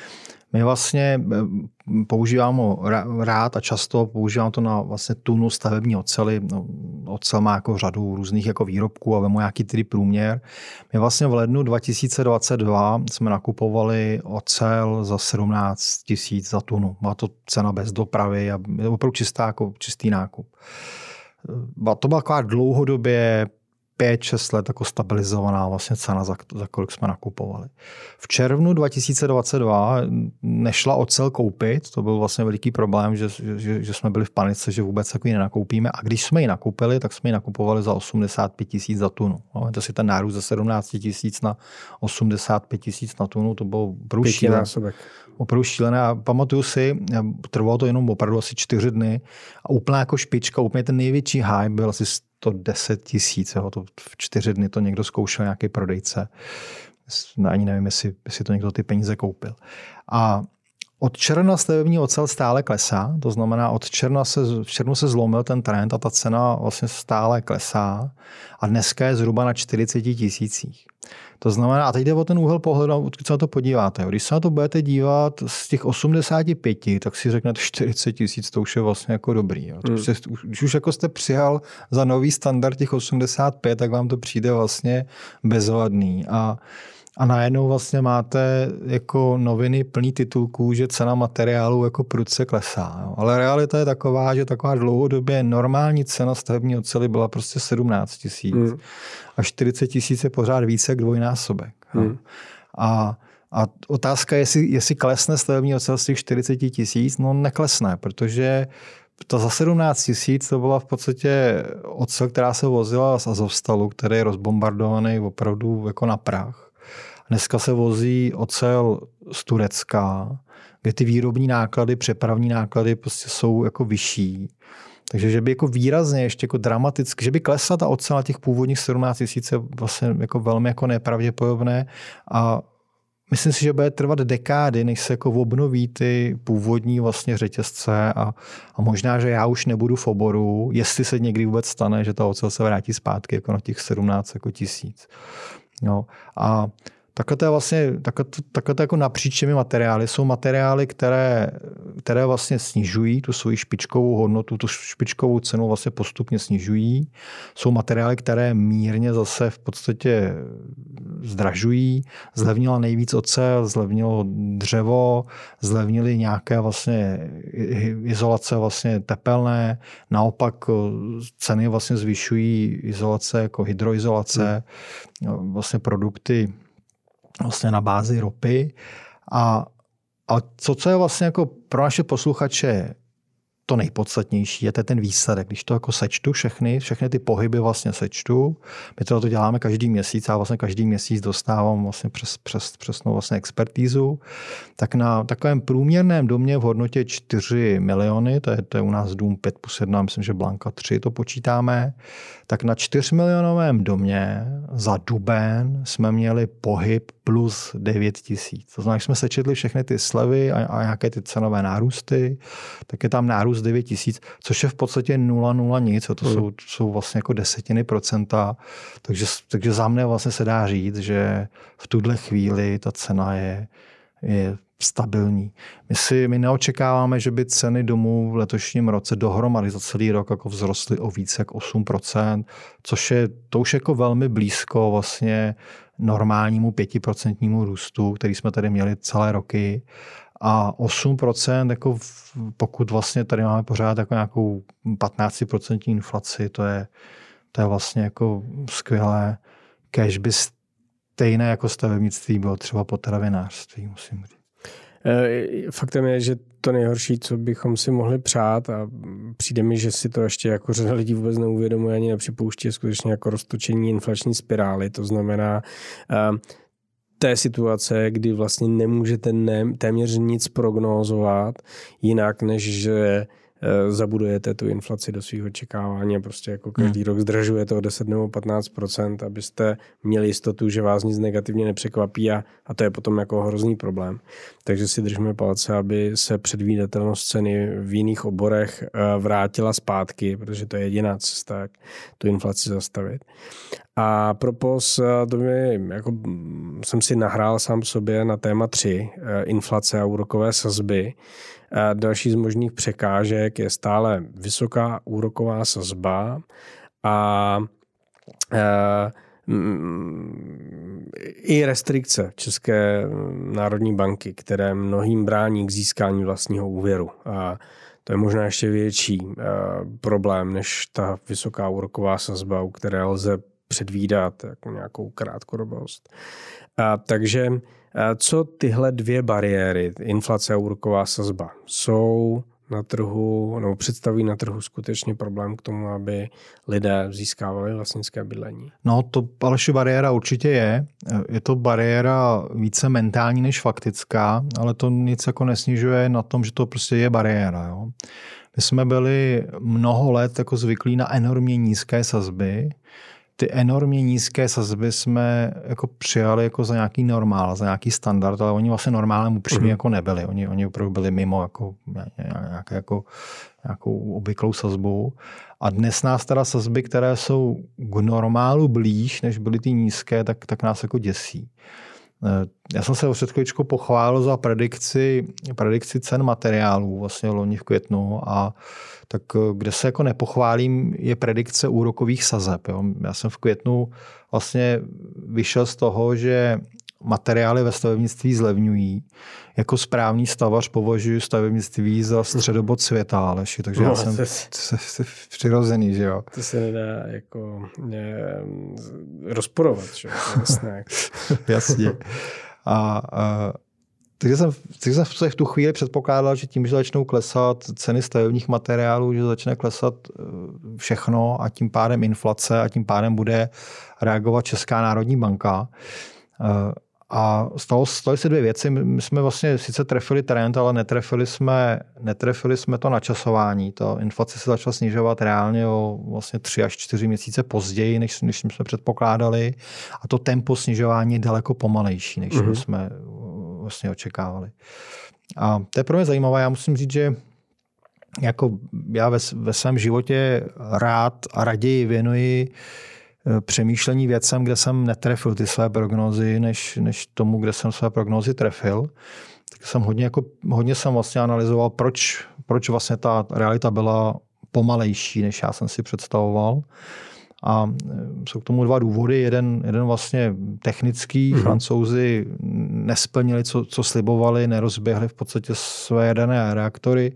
My vlastně eh, používám ho rád a často používám to na vlastně tunu stavební ocely. No, ocel má jako řadu různých jako výrobků a vemu nějaký tedy průměr. My vlastně v lednu 2022 jsme nakupovali ocel za 17 tisíc za tunu. Má to cena bez dopravy a opravdu čistá, jako čistý nákup. A to byla taková dlouhodobě 5-6 let jako stabilizovaná vlastně cena, za, za kolik jsme nakupovali. V červnu 2022 nešla ocel koupit, to byl vlastně veliký problém, že, že, že jsme byli v panice, že vůbec takový nenakoupíme. A když jsme ji nakoupili, tak jsme ji nakupovali za 85 tisíc za tunu. No, to si ten nárůst ze 17 tisíc na 85 tisíc na tunu, to bylo opravdu šílené. Opravdu šílené. A pamatuju si, trvalo to jenom opravdu asi čtyři dny a úplná jako špička, úplně ten největší high byl asi 110 tisíc. To v čtyři dny to někdo zkoušel, nějaký prodejce. Ani nevím, jestli, jestli to někdo ty peníze koupil. A od června stavební ocel stále klesá, to znamená od června se, v červnu se zlomil ten trend a ta cena vlastně stále klesá a dneska je zhruba na 40 tisících. To znamená, a teď jde o ten úhel pohledu, odkud se na to podíváte. Když se na to budete dívat z těch 85, tak si řeknete 40 tisíc, to už je vlastně jako dobrý. Jo. Hmm. Když už jako jste přijal za nový standard těch 85, tak vám to přijde vlastně bezvadný. A a najednou vlastně máte jako noviny plný titulků, že cena materiálu jako prudce klesá. Jo. Ale realita je taková, že taková dlouhodobě normální cena stavební oceli byla prostě 17 tisíc. Hmm. A 40 tisíc je pořád více jak dvojnásobek. Hmm. A a otázka je, jestli, jestli klesne stavební ocel z těch 40 tisíc, no neklesne, protože to za 17 tisíc to byla v podstatě ocel, která se vozila z Azovstalu, který je rozbombardovaný opravdu jako na prach. Dneska se vozí ocel z Turecka, kde ty výrobní náklady, přepravní náklady prostě jsou jako vyšší. Takže že by jako výrazně, ještě jako dramaticky, že by klesla ta ocel na těch původních 17 tisíc je vlastně jako velmi jako nepravděpodobné a myslím si, že bude trvat dekády, než se jako obnoví ty původní vlastně řetězce a, a možná, že já už nebudu v oboru, jestli se někdy vůbec stane, že ta ocel se vrátí zpátky jako na těch 17 jako tisíc. No. A Takhle to je vlastně takhle to, takhle to jako napříč těmi materiály. Jsou materiály, které, které vlastně snižují tu svoji špičkovou hodnotu, tu špičkovou cenu vlastně postupně snižují. Jsou materiály, které mírně zase v podstatě zdražují. Zlevnila nejvíc ocel, zlevnilo dřevo, zlevnily nějaké vlastně izolace vlastně tepelné. Naopak ceny vlastně zvyšují izolace jako hydroizolace, hmm. vlastně produkty vlastně na bázi ropy. A, a co, co je vlastně jako pro naše posluchače to nejpodstatnější je to ten výsledek. Když to jako sečtu všechny, všechny ty pohyby vlastně sečtu, my to, to děláme každý měsíc a vlastně každý měsíc dostávám vlastně přes, přes, přesnou vlastně expertízu, tak na takovém průměrném domě v hodnotě 4 miliony, to je, to je u nás dům 5 plus 1, myslím, že Blanka 3 to počítáme, tak na 4 milionovém domě za duben jsme měli pohyb plus 9 tisíc. To znamená, že jsme sečetli všechny ty slevy a, a nějaké ty cenové nárůsty, tak je tam nárůst 9 tisíc, což je v podstatě 0,0 nic, a to hmm. jsou, jsou vlastně jako desetiny procenta, takže, takže za mne vlastně se dá říct, že v tuhle chvíli ta cena je, je stabilní. My, si, my neočekáváme, že by ceny domů v letošním roce dohromady za celý rok jako vzrostly o více jak 8%, což je, to už jako velmi blízko vlastně normálnímu 5% růstu, který jsme tady měli celé roky. A 8%, jako pokud vlastně tady máme pořád jako nějakou 15% inflaci, to je, to je vlastně jako skvělé. Cash by stejné jako stavebnictví bylo třeba potravinářství, musím říct. Eh, faktem je, že to nejhorší, co bychom si mohli přát a přijde mi, že si to ještě jako řada lidí vůbec neuvědomuje ani nepřipouští, je skutečně jako roztočení inflační spirály. To znamená, eh, té situace, kdy vlastně nemůžete ne, téměř nic prognózovat jinak, než že zabudujete tu inflaci do svých očekávání a prostě jako každý hmm. rok zdražujete o 10 nebo 15% abyste měli jistotu, že vás nic negativně nepřekvapí a, a to je potom jako hrozný problém. Takže si držíme palce, aby se předvídatelnost ceny v jiných oborech eh, vrátila zpátky, protože to je jediná cesta, jak tu inflaci zastavit. A propos, eh, to mi, jako, jsem si nahrál sám sobě na téma 3, inflace a úrokové sazby, Další z možných překážek je stále vysoká úroková sazba a i restrikce České národní banky, které mnohým brání k získání vlastního úvěru. A to je možná ještě větší problém než ta vysoká úroková sazba, u které lze předvídat jako nějakou krátkodobost. A, takže co tyhle dvě bariéry, inflace a úroková sazba, jsou na trhu, nebo představují na trhu skutečně problém k tomu, aby lidé získávali vlastnické bydlení? No to Aleši bariéra určitě je. Je to bariéra více mentální než faktická, ale to nic jako nesnižuje na tom, že to prostě je bariéra. Jo. My jsme byli mnoho let jako zvyklí na enormně nízké sazby, ty enormně nízké sazby jsme jako přijali jako za nějaký normál, za nějaký standard, ale oni vlastně normálem upřímně mm. jako nebyli. Oni, oni opravdu byli mimo jako, nějaké jako, nějakou obvyklou sazbu. A dnes nás teda sazby, které jsou k normálu blíž, než byly ty nízké, tak, tak nás jako děsí. Já jsem se před chvíličkou pochválil za predikci, predikci cen materiálů vlastně loni v květnu a tak eh, kde se jako nepochválím, je predikce úrokových sazeb. Jo. Já jsem v květnu vlastně vyšel z toho, že materiály ve stavebnictví zlevňují. Jako správný stavař považuji stavebnictví za středobod světa, Aleši, takže no, já jsem se, se, přirozený, že jo. To se nedá jako ne, rozporovat, že jo. Jasně. A, a takže jsem, takže jsem se v tu chvíli předpokládal, že tím, že začnou klesat ceny stavebních materiálů, že začne klesat eh, všechno a tím pádem inflace a tím pádem bude reagovat Česká národní banka. Eh, a stalo, staly se dvě věci. My jsme vlastně sice trefili trend, ale netrefili jsme, netrefili jsme to načasování. Ta inflace se začala snižovat reálně o vlastně tři až čtyři měsíce později, než, než jsme předpokládali. A to tempo snižování je daleko pomalejší, než mm-hmm. jsme vlastně očekávali. A to je pro mě zajímavé. Já musím říct, že jako já ve, ve svém životě rád a raději věnuji eh, přemýšlení věcem, kde jsem netrefil ty své prognózy, než, než tomu, kde jsem své prognózy trefil. Tak jsem hodně, jako, hodně jsem vlastně analyzoval, proč, proč vlastně ta realita byla pomalejší, než já jsem si představoval. A e, jsou k tomu dva důvody. Jeden, jeden vlastně technický. Mm-hmm. Francouzi nesplnili, co, co slibovali, nerozběhli v podstatě své jaderné reaktory,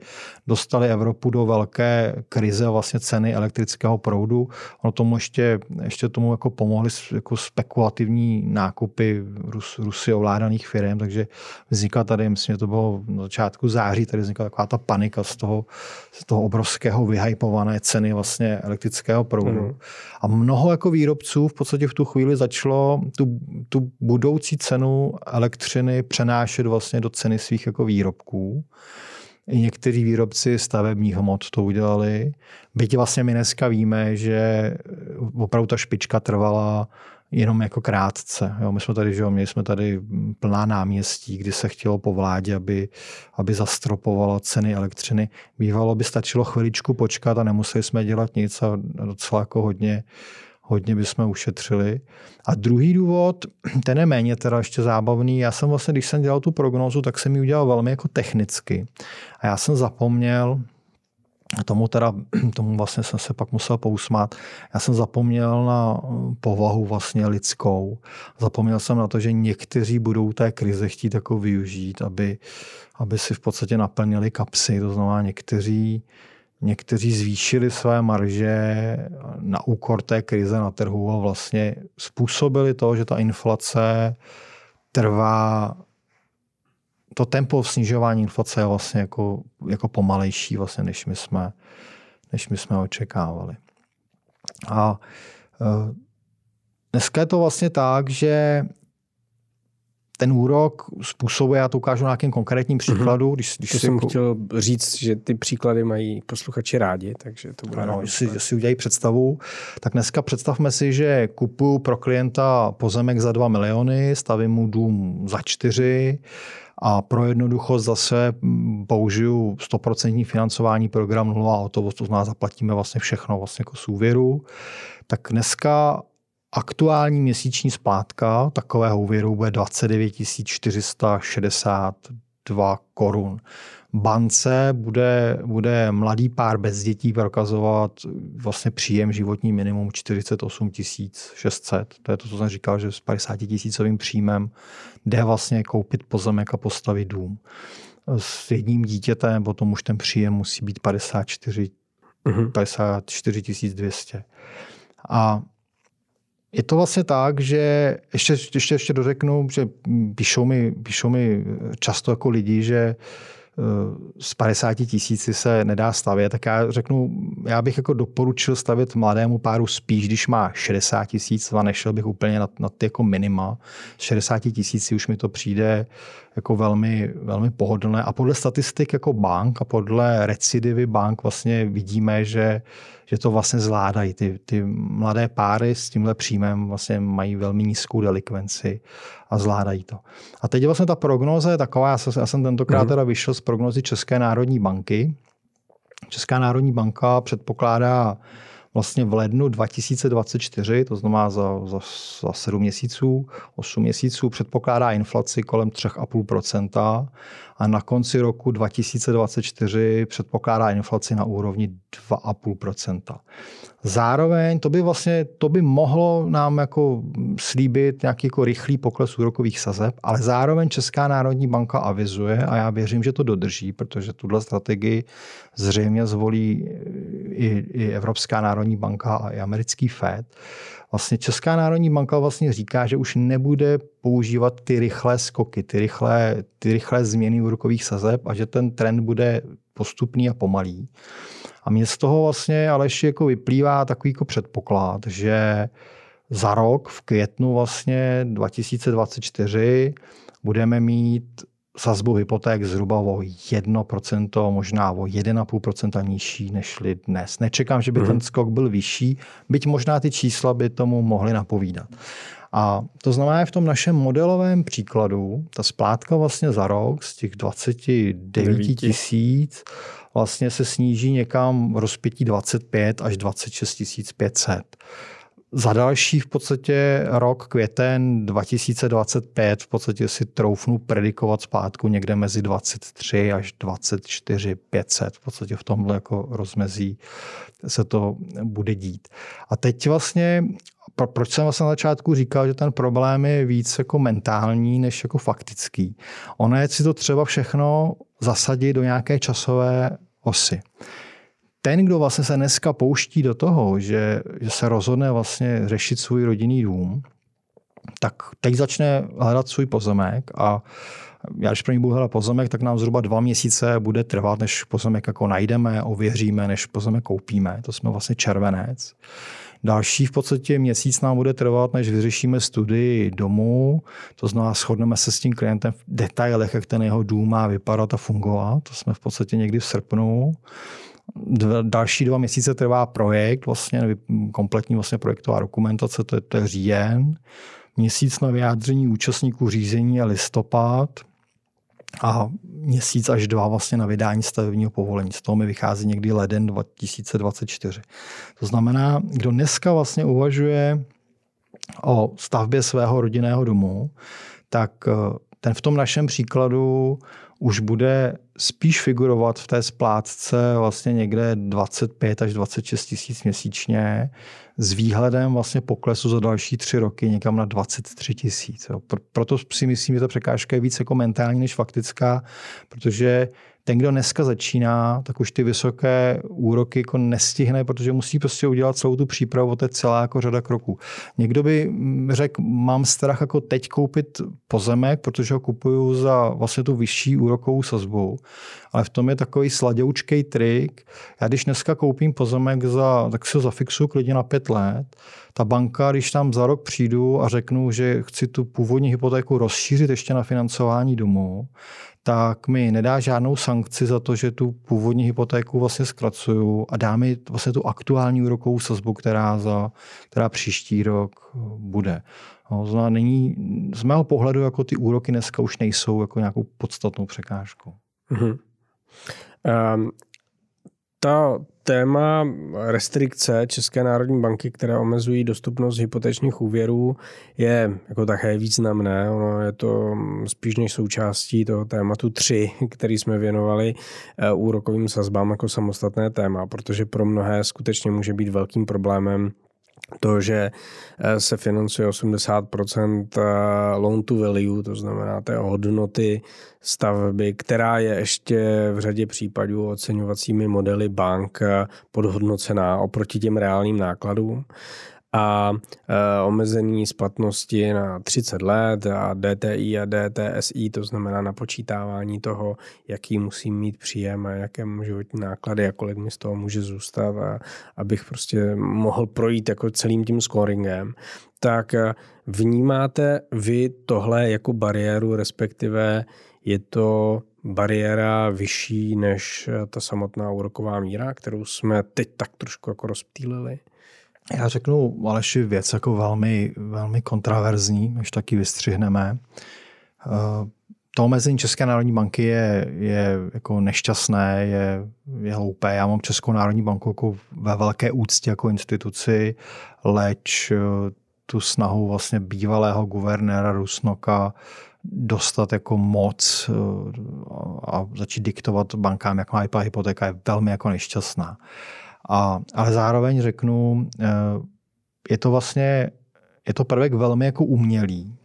dostali Evropu do velké krize vlastně ceny elektrického proudu. Ono tomu ještě, ještě tomu jako pomohly jako spekulativní nákupy Rus, Rusy ovládaných firm, takže vznikla tady, myslím, že to bylo na začátku září, tady vznikla taková ta panika z toho, z toho obrovského vyhypované ceny vlastně elektrického proudu. Mm-hmm. A mnoho jako výrobců v podstatě v tu chvíli začalo tu, tu budoucí cenu elektřiny přenášet vlastně do ceny svých jako výrobků. I někteří výrobci stavebních hmot to udělali. Byť vlastně my dneska víme, že opravdu ta špička trvala jenom jako krátce. Jo, my jsme tady, že jo, měli jsme tady plná náměstí, kdy se chtělo po vládě, aby, aby zastropovala ceny elektřiny. Bývalo by stačilo chviličku počkat a nemuseli jsme dělat nic a docela jako hodně, hodně bychom ušetřili. A druhý důvod, ten je méně teda ještě zábavný. Já jsem vlastně, když jsem dělal tu prognózu, tak jsem ji udělal velmi jako technicky. A já jsem zapomněl, Tomu teda, tomu vlastně jsem se pak musel pousmát. Já jsem zapomněl na povahu vlastně lidskou. Zapomněl jsem na to, že někteří budou té krize chtít jako využít, aby, aby si v podstatě naplnili kapsy. To znamená, někteří, někteří zvýšili své marže na úkor té krize na trhu a vlastně způsobili to, že ta inflace trvá to tempo snižování inflace je vlastně jako, jako pomalejší, vlastně, než, my jsme, než my jsme očekávali. A e, dneska je to vlastně tak, že ten úrok způsobuje, já to ukážu na nějakém konkrétním mhm. příkladu. Když, když to jsem jako... chtěl říct, že ty příklady mají posluchači rádi, takže to bude... Ano, si, si udělají představu. Tak dneska představme si, že kupuju pro klienta pozemek za 2 miliony, stavím mu dům za 4 a pro jednoduchost zase použiju 100% financování program nulová hotovost, to znamená zaplatíme vlastně všechno vlastně jako z úvěru. Tak dneska aktuální měsíční splátka takového úvěru bude 29 462 korun bance bude, bude mladý pár bez dětí prokazovat vlastně příjem životní minimum 48 600. To je to, co jsem říkal, že s 50 tisícovým příjmem jde vlastně koupit pozemek a postavit dům. S jedním dítětem potom už ten příjem musí být 54, uh-huh. 54 200. A je to vlastně tak, že ještě, ještě, ještě dořeknu, že píšou mi, píšou mi často jako lidi, že z 50 tisíci se nedá stavět, tak já řeknu, já bych jako doporučil stavět mladému páru spíš, když má 60 tisíc a nešel bych úplně na, na ty jako minima. 60 tisíci už mi to přijde jako velmi, velmi pohodlné. A podle statistik jako bank a podle recidivy bank vlastně vidíme, že, že to vlastně zvládají. Ty, ty mladé páry s tímhle příjmem vlastně mají velmi nízkou delikvenci a zvládají to. A teď vlastně ta prognóza je taková, já jsem, já jsem tentokrát mm. teda vyšel z prognozy České národní banky. Česká národní banka předpokládá vlastně v lednu 2024, to znamená za, za, za 7 měsíců, 8 měsíců, předpokládá inflaci kolem 3,5% a na konci roku 2024 předpokládá inflaci na úrovni 2,5%. Zároveň to by vlastně to by mohlo nám jako slíbit nějaký jako rychlý pokles úrokových sazeb, ale zároveň Česká národní banka avizuje a já věřím, že to dodrží, protože tuhle strategii zřejmě zvolí i, i Evropská národní banka a i americký Fed. Vlastně Česká národní banka vlastně říká, že už nebude používat ty rychlé skoky, ty rychlé, ty rychlé změny úrokových sazeb a že ten trend bude postupný a pomalý. A mě z toho vlastně ale ještě jako vyplývá takový jako předpoklad, že za rok v květnu vlastně 2024 budeme mít sazbu hypoték zhruba o 1%, možná o 1,5% nižší než dnes. Nečekám, že by ten skok byl vyšší, byť možná ty čísla by tomu mohly napovídat. A to znamená, že v tom našem modelovém příkladu ta splátka vlastně za rok z těch 29 tisíc vlastně se sníží někam v rozpětí 25 až 26 500. Za další v podstatě rok, květen 2025, v podstatě si troufnu predikovat zpátku někde mezi 23 až 24 500. V podstatě v tomhle jako rozmezí se to bude dít. A teď vlastně pro, proč jsem vlastně na začátku říkal, že ten problém je víc jako mentální, než jako faktický. Ono je si to třeba všechno zasadit do nějaké časové osy. Ten, kdo vlastně se dneska pouští do toho, že, že se rozhodne vlastně řešit svůj rodinný dům, tak teď začne hledat svůj pozemek a já když pro ní budu hledat pozemek, tak nám zhruba dva měsíce bude trvat, než pozemek jako najdeme, ověříme, než pozemek koupíme. To jsme vlastně červenec. Další v podstatě měsíc nám bude trvat, než vyřešíme studii domu, to znamená shodneme se s tím klientem v detailech, jak ten jeho dům má vypadat a fungovat. To jsme v podstatě někdy v srpnu. Dva, další dva měsíce trvá projekt, vlastně kompletní vlastně projektová dokumentace, to je, to je říjen. Měsíc na vyjádření účastníků řízení a listopad a měsíc až dva vlastně na vydání stavebního povolení. Z toho mi vychází někdy leden 2024. To znamená, kdo dneska vlastně uvažuje o stavbě svého rodinného domu, tak eh, ten v tom našem příkladu už bude spíš figurovat v té splátce vlastně někde 25 až 26 tisíc měsíčně s výhledem vlastně poklesu za další tři roky někam na 23 tisíc. Proto si myslím, že ta překážka je víc jako mentální než faktická, protože ten, kdo dneska začíná, tak už ty vysoké úroky jako nestihne, protože musí prostě udělat celou tu přípravu, to je celá jako řada kroků. Někdo by řekl, mám strach jako teď koupit pozemek, protože ho kupuju za vlastně tu vyšší úrokovou sazbu, ale v tom je takový sladoučkej trik. Já když dneska koupím pozemek, za, tak si ho zafixuju klidně na pět let, ta banka, když tam za rok přijdu a řeknu, že chci tu původní hypotéku rozšířit ještě na financování domu, tak mi nedá žádnou sankci za to, že tu původní hypotéku vlastně zkracuju a dá mi vlastně tu aktuální úrokovou sazbu, která, za, která příští rok bude. No, znamená, není, z mého pohledu jako ty úroky dneska už nejsou jako nějakou podstatnou překážkou. Mm-hmm. Um, ta téma restrikce České národní banky, které omezují dostupnost hypotečních úvěrů, je jako také významné. Ono je to spíš než součástí toho tématu 3, který jsme věnovali eh, úrokovým sazbám jako samostatné téma, protože pro mnohé skutečně může být velkým problémem to, že eh, se financuje 80% eh, loan to value, to znamená té hodnoty stavby, která je ještě v řadě případů oceňovacími modely bank eh, podhodnocená oproti těm reálným nákladům. A e, omezení splatnosti na 30 let a DTI a DTSI, to znamená na počítávání toho, jaký musím mít příjem a jaké životní náklady a kolik mi z toho může zůstat a abych prostě mohl projít jako celým tím scoringem, tak e, vnímáte vy tohle jako bariéru, respektive je to bariéra vyšší než ta samotná úroková míra, kterou jsme teď tak trošku jako rozptýlili? Já řeknu Aleši věc jako velmi, velmi kontraverzní, než taky vystřihneme. Eh, to omezení České národní banky je, je jako nešťastné, je, je hloupé. Já mám Českou národní banku jako ve velké úctě jako instituci, leč eh, tu snahu vlastně bývalého guvernéra Rusnoka dostat jako moc eh, a začít diktovat bankám, jak má hypotéka, je velmi jako nešťastná. A, ale zároveň řeknu, eh, je to vlastně, je to prvek velmi jako umělý,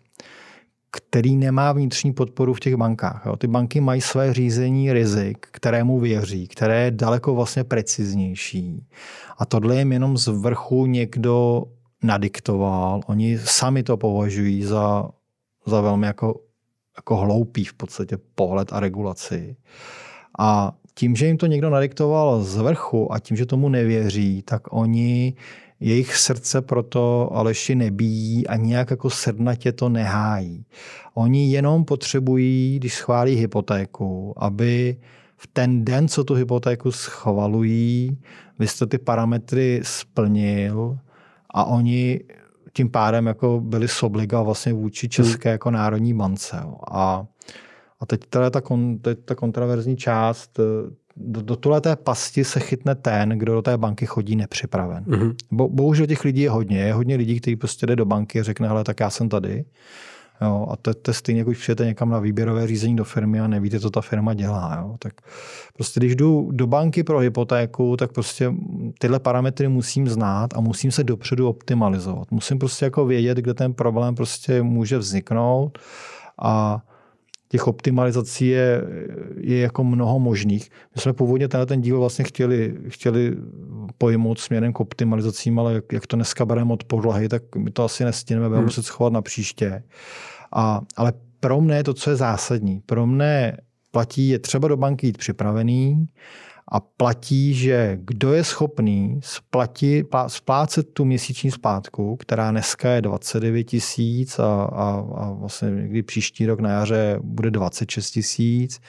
který nemá vnitřní podporu v těch bankách. Jo. Ty banky mají své řízení rizik, kterému věří, které je daleko vlastně preciznější. A tohle jim jenom z vrchu někdo nadiktoval. Oni sami to považují za, za velmi jako, jako hloupý v podstatě pohled a regulaci. A tím, že jim to někdo nadiktoval z vrchu a tím, že tomu nevěří, tak oni jejich srdce proto Aleši nebíjí a nějak jako srdnatě to nehájí. Oni jenom potřebují, když schválí hypotéku, aby v ten den, co tu hypotéku schvalují, vy jste ty parametry splnil a oni tím pádem jako byli sobliga vlastně vůči České jako národní bance. A a teď teda ta, kon, teď ta kontraverzní část, eh, do, do tuhle té pasti se chytne ten, kdo do té banky chodí nepřipraven. Mm-hmm. Bo, bohužel těch lidí je hodně. Je hodně lidí, kteří prostě jde do banky a řekne, hele, tak já jsem tady. Jo, a to, to je stejně, jako když přijete někam na výběrové řízení do firmy a nevíte, co ta firma dělá. Jo. Tak prostě když jdu do banky pro hypotéku, tak prostě tyhle parametry musím znát a musím se dopředu optimalizovat. Musím prostě jako vědět, kde ten problém prostě může vzniknout a těch optimalizací je, je jako mnoho možných. My jsme původně tenhle ten díl vlastně chtěli, chtěli pojmout směrem k optimalizacím, ale jak, jak to dneska bereme od podlahy, tak my to asi nestíneme, budeme hmm. muset schovat na příště. A, ale pro mne to, co je zásadní. Pro mne platí, je třeba do banky jít připravený a platí, že kdo je schopný splatit, splácet tu měsíční splátku, která dneska je 29 tisíc a, a, a vlastně někdy příští rok na jaře bude 26 tisíc,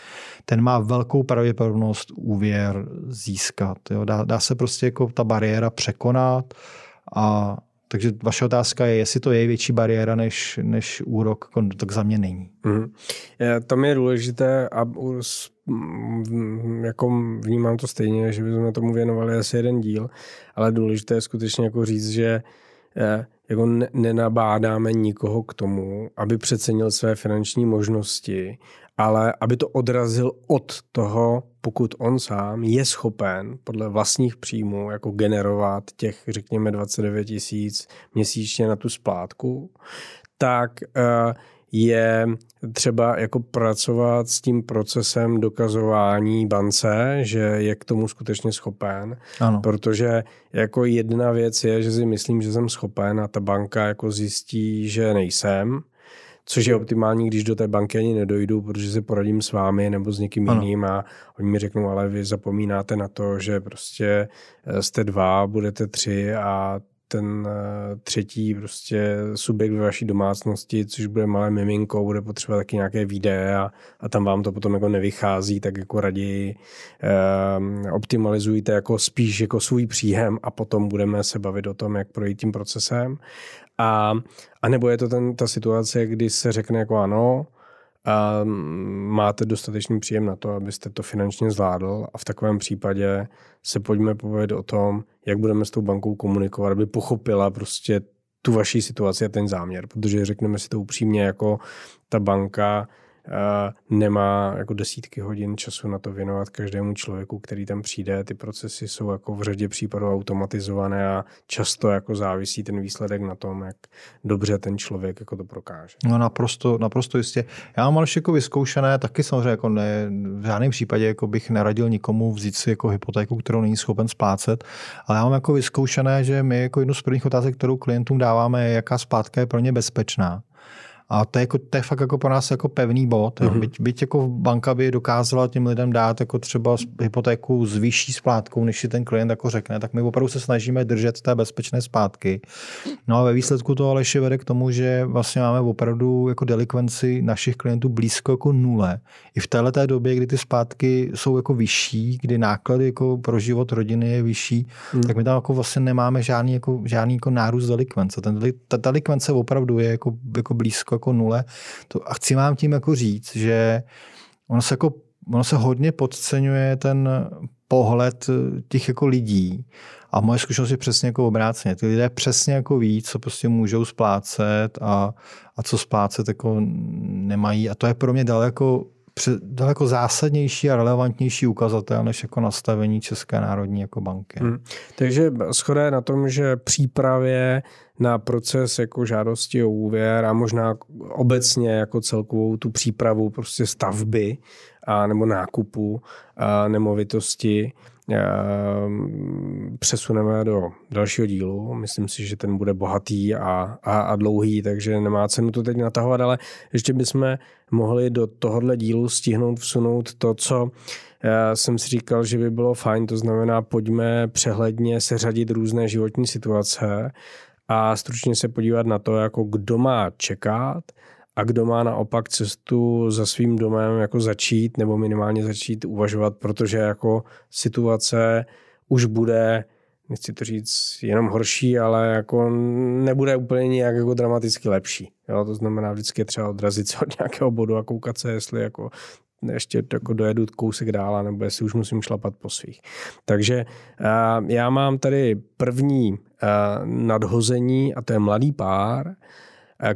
ten má velkou pravděpodobnost úvěr získat. Jo. Dá, dá se prostě jako ta bariéra překonat a takže vaše otázka je, jestli to je větší bariéra než, než úrok, tak za mě není. Mm. Tam je důležité a jako vnímám to stejně, že bychom tomu věnovali asi jeden díl, ale důležité je skutečně jako říct, že jako nenabádáme nikoho k tomu, aby přecenil své finanční možnosti, ale aby to odrazil od toho, pokud on sám je schopen podle vlastních příjmů jako generovat těch, řekněme, 29 tisíc měsíčně na tu splátku, tak uh, je třeba jako pracovat s tím procesem dokazování bance, že je k tomu skutečně schopen, ano. protože jako jedna věc je, že si myslím, že jsem schopen a ta banka jako zjistí, že nejsem, což je optimální, když do té banky ani nedojdu, protože se poradím s vámi nebo s někým ano. jiným a oni mi řeknou, ale vy zapomínáte na to, že prostě eh, jste dva, budete tři a ten eh, třetí prostě subjekt ve vaší domácnosti, což bude malé miminko, bude potřebovat taky nějaké výdaje a, a tam vám to potom jako nevychází, tak jako raději eh, optimalizujte jako spíš jako svůj příjem a potom budeme se bavit o tom, jak projít tím procesem. A, a nebo je to ten, ta situace, kdy se řekne jako ano, a máte dostatečný příjem na to, abyste to finančně zvládl a v takovém případě se pojďme povědět o tom, jak budeme s tou bankou komunikovat, aby pochopila prostě tu vaší situaci a ten záměr, protože řekneme si to upřímně, jako ta banka nemá jako desítky hodin času na to věnovat každému člověku, který tam přijde. Ty procesy jsou jako v řadě případů automatizované a často jako závisí ten výsledek na tom, jak dobře ten člověk jako to prokáže. No naprosto, naprosto jistě. Já mám ale jako vyzkoušené, taky samozřejmě jako ne, v žádném případě jako bych neradil nikomu vzít si jako hypotéku, kterou není schopen splácet, ale já mám jako vyzkoušené, že my jako jednu z prvních otázek, kterou klientům dáváme, je, jaká splátka je pro ně bezpečná. A to je, jako, to je fakt jako pro nás jako pevný bod. Mm-hmm. Byť, byť jako banka by dokázala těm lidem dát jako třeba hypotéku s vyšší splátkou, než si ten klient jako řekne, tak my opravdu se snažíme držet té bezpečné splátky. No a ve výsledku to ale ještě vede k tomu, že vlastně máme opravdu jako delikvenci našich klientů blízko jako nule. I v této době, kdy ty splátky jsou jako vyšší, kdy náklady jako pro život rodiny je vyšší, mm. tak my tam jako vlastně nemáme žádný, jako, žádný jako nárůst delikvence. Ten, ta delikvence opravdu je jako, jako blízko jako nule. To, a chci vám tím jako říct, že ono se, jako, ono se hodně podceňuje ten pohled těch jako lidí a moje zkušenost je přesně jako obráceně. Ty lidé přesně jako ví, co prostě můžou splácet a, a co splácet jako nemají. A to je pro mě daleko daleko zásadnější a relevantnější ukazatel než jako nastavení České národní jako banky. Hmm. Takže schoda je na tom, že přípravě na proces jako žádosti o úvěr a možná obecně jako celkovou tu přípravu prostě stavby a nebo nákupu a nemovitosti přesuneme do dalšího dílu. Myslím si, že ten bude bohatý a, a, a dlouhý, takže nemá cenu to teď natahovat, ale ještě bychom mohli do tohohle dílu stihnout vsunout to, co jsem si říkal, že by bylo fajn, to znamená, pojďme přehledně seřadit různé životní situace a stručně se podívat na to, jako kdo má čekat a kdo má naopak cestu za svým domem jako začít nebo minimálně začít uvažovat, protože jako situace už bude nechci to říct jenom horší, ale jako nebude úplně nějak jako dramaticky lepší. Jo? To znamená, vždycky je třeba odrazit se od nějakého bodu a koukat se, jestli jako ještě jako dojedu kousek dál, nebo jestli už musím šlapat po svých. Takže uh, já mám tady první nadhození a to je mladý pár, uh,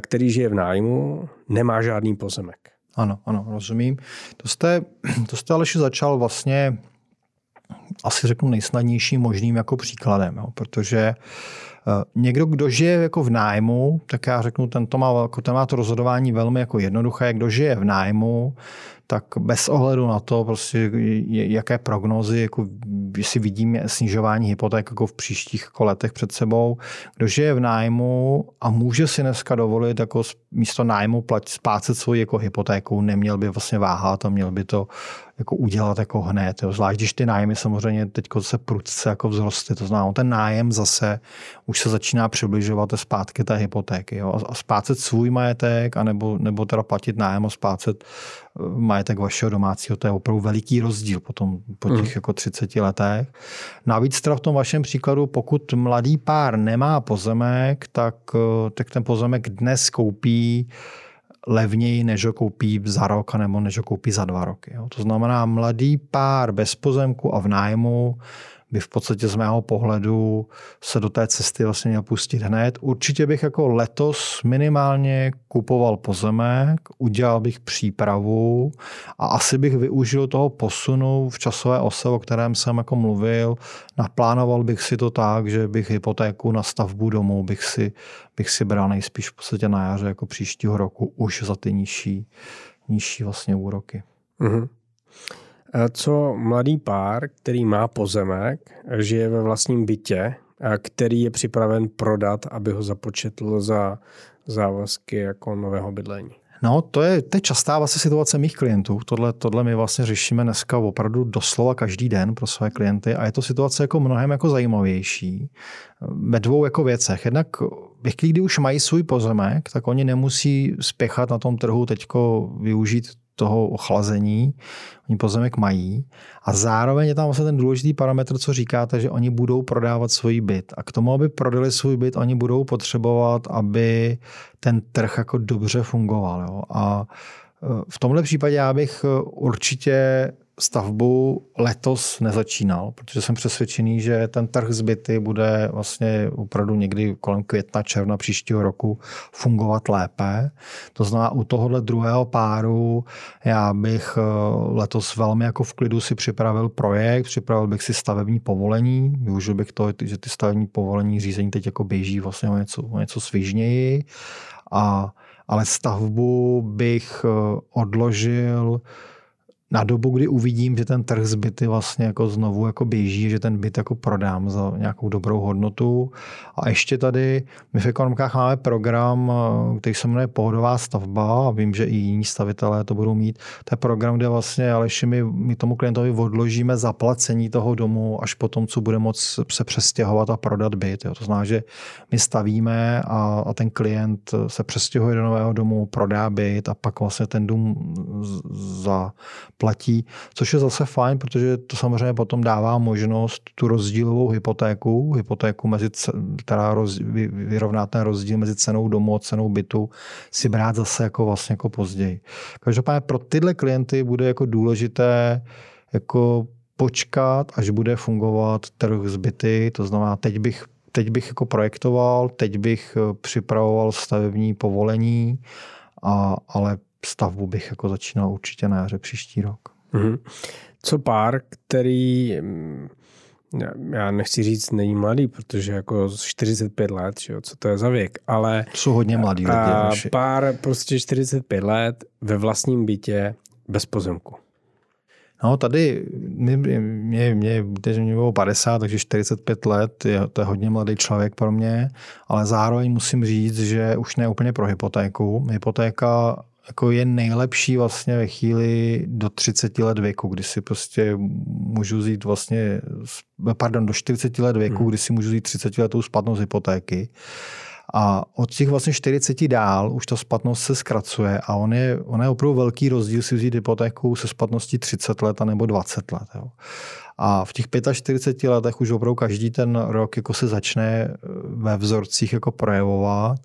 který žije v nájmu, nemá žádný pozemek. Ano, ano, rozumím. To jste, to jste ale začal vlastně asi řeknu nejsnadnějším možným jako příkladem, jo, protože Někdo, kdo žije jako v nájmu, tak já řeknu, ten, to má, jako ten má to rozhodování velmi jako jednoduché. Kdo žije v nájmu, tak bez ohledu na to, prostě, jaké prognozy, jako jestli vidíme snižování hypoték jako v příštích jako letech před sebou, kdo žije v nájmu a může si dneska dovolit jako místo nájmu platit, splácet svoji jako hypotéku, neměl by vlastně váhat a měl by to jako udělat jako hned. Jo. Zvlášť, když ty nájmy samozřejmě teď se prudce jako vzrostly. To znamená, ten nájem zase už se začíná přibližovat zpátky té hypotéky. Jo. A splácet svůj majetek, anebo, nebo teda platit nájem a splácet majetek vašeho domácího, to je opravdu veliký rozdíl potom, po těch mm. jako 30 letech. Navíc teda v tom vašem příkladu, pokud mladý pár nemá pozemek, tak, eh, tak ten pozemek dnes koupí levněji, než ho koupí za rok, nebo než ho koupí za dva roky. Jo. To znamená, mladý pár bez pozemku a v nájmu by v podstatě z mého pohledu se do té cesty vlastně měl pustit hned. Určitě bych jako letos minimálně kupoval pozemek, udělal bych přípravu a asi bych využil toho posunu v časové ose, o kterém jsem jako mluvil. Naplánoval bych si to tak, že bych hypotéku na stavbu domu bych si, bych si bral nejspíš v podstatě na jaře jako příštího roku už za ty nižší, nižší vlastně úroky. Mm-hmm. Co mladý pár, který má pozemek, žije ve vlastním bytě, který je připraven prodat, aby ho započetl za závazky jako nového bydlení? No, to je, to je častá vlastně situace mých klientů. Tohle, tohle my vlastně řešíme dneska opravdu doslova každý den pro své klienty a je to situace jako mnohem jako zajímavější ve dvou jako věcech. Jednak ve chvíli, kdy už mají svůj pozemek, tak oni nemusí spěchat na tom trhu teďko využít toho ochlazení, oni pozemek mají a zároveň je tam vlastně ten důležitý parametr, co říkáte, že oni budou prodávat svůj byt a k tomu, aby prodali svůj byt, oni budou potřebovat, aby ten trh jako dobře fungoval. Jo? A e, v tomhle případě já bych e, určitě stavbu letos nezačínal, protože jsem přesvědčený, že ten trh zbyty bude vlastně opravdu někdy kolem května, června příštího roku fungovat lépe. To znamená, u tohohle druhého páru já bych eh, letos velmi jako v klidu si připravil projekt, připravil bych si stavební povolení, využil bych to, že ty stavební povolení řízení teď jako běží vlastně o něco, o něco svižněji a ale stavbu bych eh, odložil na dobu, kdy uvidím, že ten trh z byty vlastně jako znovu jako běží, že ten byt jako prodám za nějakou dobrou hodnotu. A ještě tady, my v ekonomikách máme program, eh, který se jmenuje Pohodová stavba a vím, že i jiní stavitelé to budou mít. To je program, kde vlastně Aleši, my, my tomu klientovi odložíme zaplacení toho domu až po tom, co bude moc se přestěhovat a prodat byt. Jo. To znamená, že my stavíme a, a ten klient se přestěhuje do nového domu, prodá byt a pak vlastně ten dům za platí, což je zase fajn, protože to samozřejmě potom dává možnost tu rozdílovou hypotéku, hypotéku, mezi, která roz, vyrovná ten rozdíl mezi cenou domu a cenou bytu, si brát zase jako vlastně jako později. Každopádně pro tyhle klienty bude jako důležité jako počkat, až bude fungovat trh z byty, to znamená, teď bych teď bych jako projektoval, teď bych eh, připravoval stavební povolení, a, ale stavbu bych jako začínal určitě na jaře příští rok. Mm-hmm. Co pár, který mm, já nechci říct, není mladý, protože jako 45 let, že jo, co to je za věk, ale... Jsou hodně mladý lidi. A pár prostě 45 let ve vlastním bytě bez pozemku. No tady mě, mě, mě, mě bylo 50, takže 45 let, je, to je hodně mladý člověk pro mě, ale zároveň musím říct, že už ne úplně pro hypotéku. Hypotéka jako je nejlepší vlastně ve chvíli do 30 let věku, kdy si prostě můžu vzít vlastně, pardon, do 40 let věku, hmm. kdy si můžu vzít 30 letou splatnost hypotéky. A od těch vlastně 40 dál už ta splatnost se zkracuje a on je, on je opravdu velký rozdíl si vzít hypotéku se splatností 30 let a nebo 20 let. Jo. A v těch 45 letech už opravdu každý ten rok jako se začne ve vzorcích jako projevovat.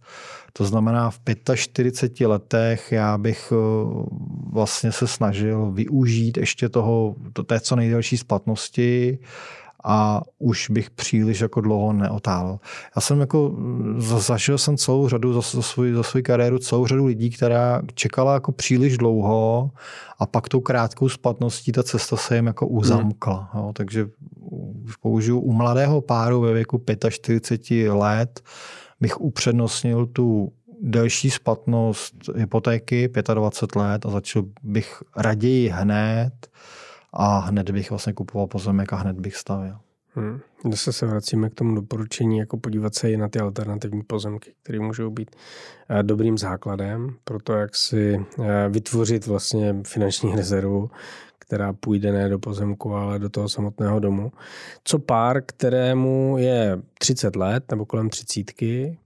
To znamená, v 45 letech já bych eh, vlastně se snažil využít ještě toho, to té co nejdelší splatnosti a už bych příliš jako dlouho neotálel. Já jsem jako, zažil jsem celou řadu za, za, svůj, za svou kariéru celou řadu lidí, která čekala jako příliš dlouho a pak tou krátkou splatností ta cesta se jim jako uzamkla. Hmm. Jo, takže použiju u mladého páru ve věku 45 let bych upřednostnil tu delší splatnost hypotéky 25 let a začal bych raději hned a hned bych vlastně kupoval pozemek a hned bych stavil. Hmm. Zase se vracíme k tomu doporučení, jako podívat se i na ty alternativní pozemky, které můžou být eh, dobrým základem pro to, jak si eh, vytvořit vlastně finanční rezervu, která půjde ne do pozemku, ale do toho samotného domu. Co pár, kterému je 30 let nebo kolem třicítky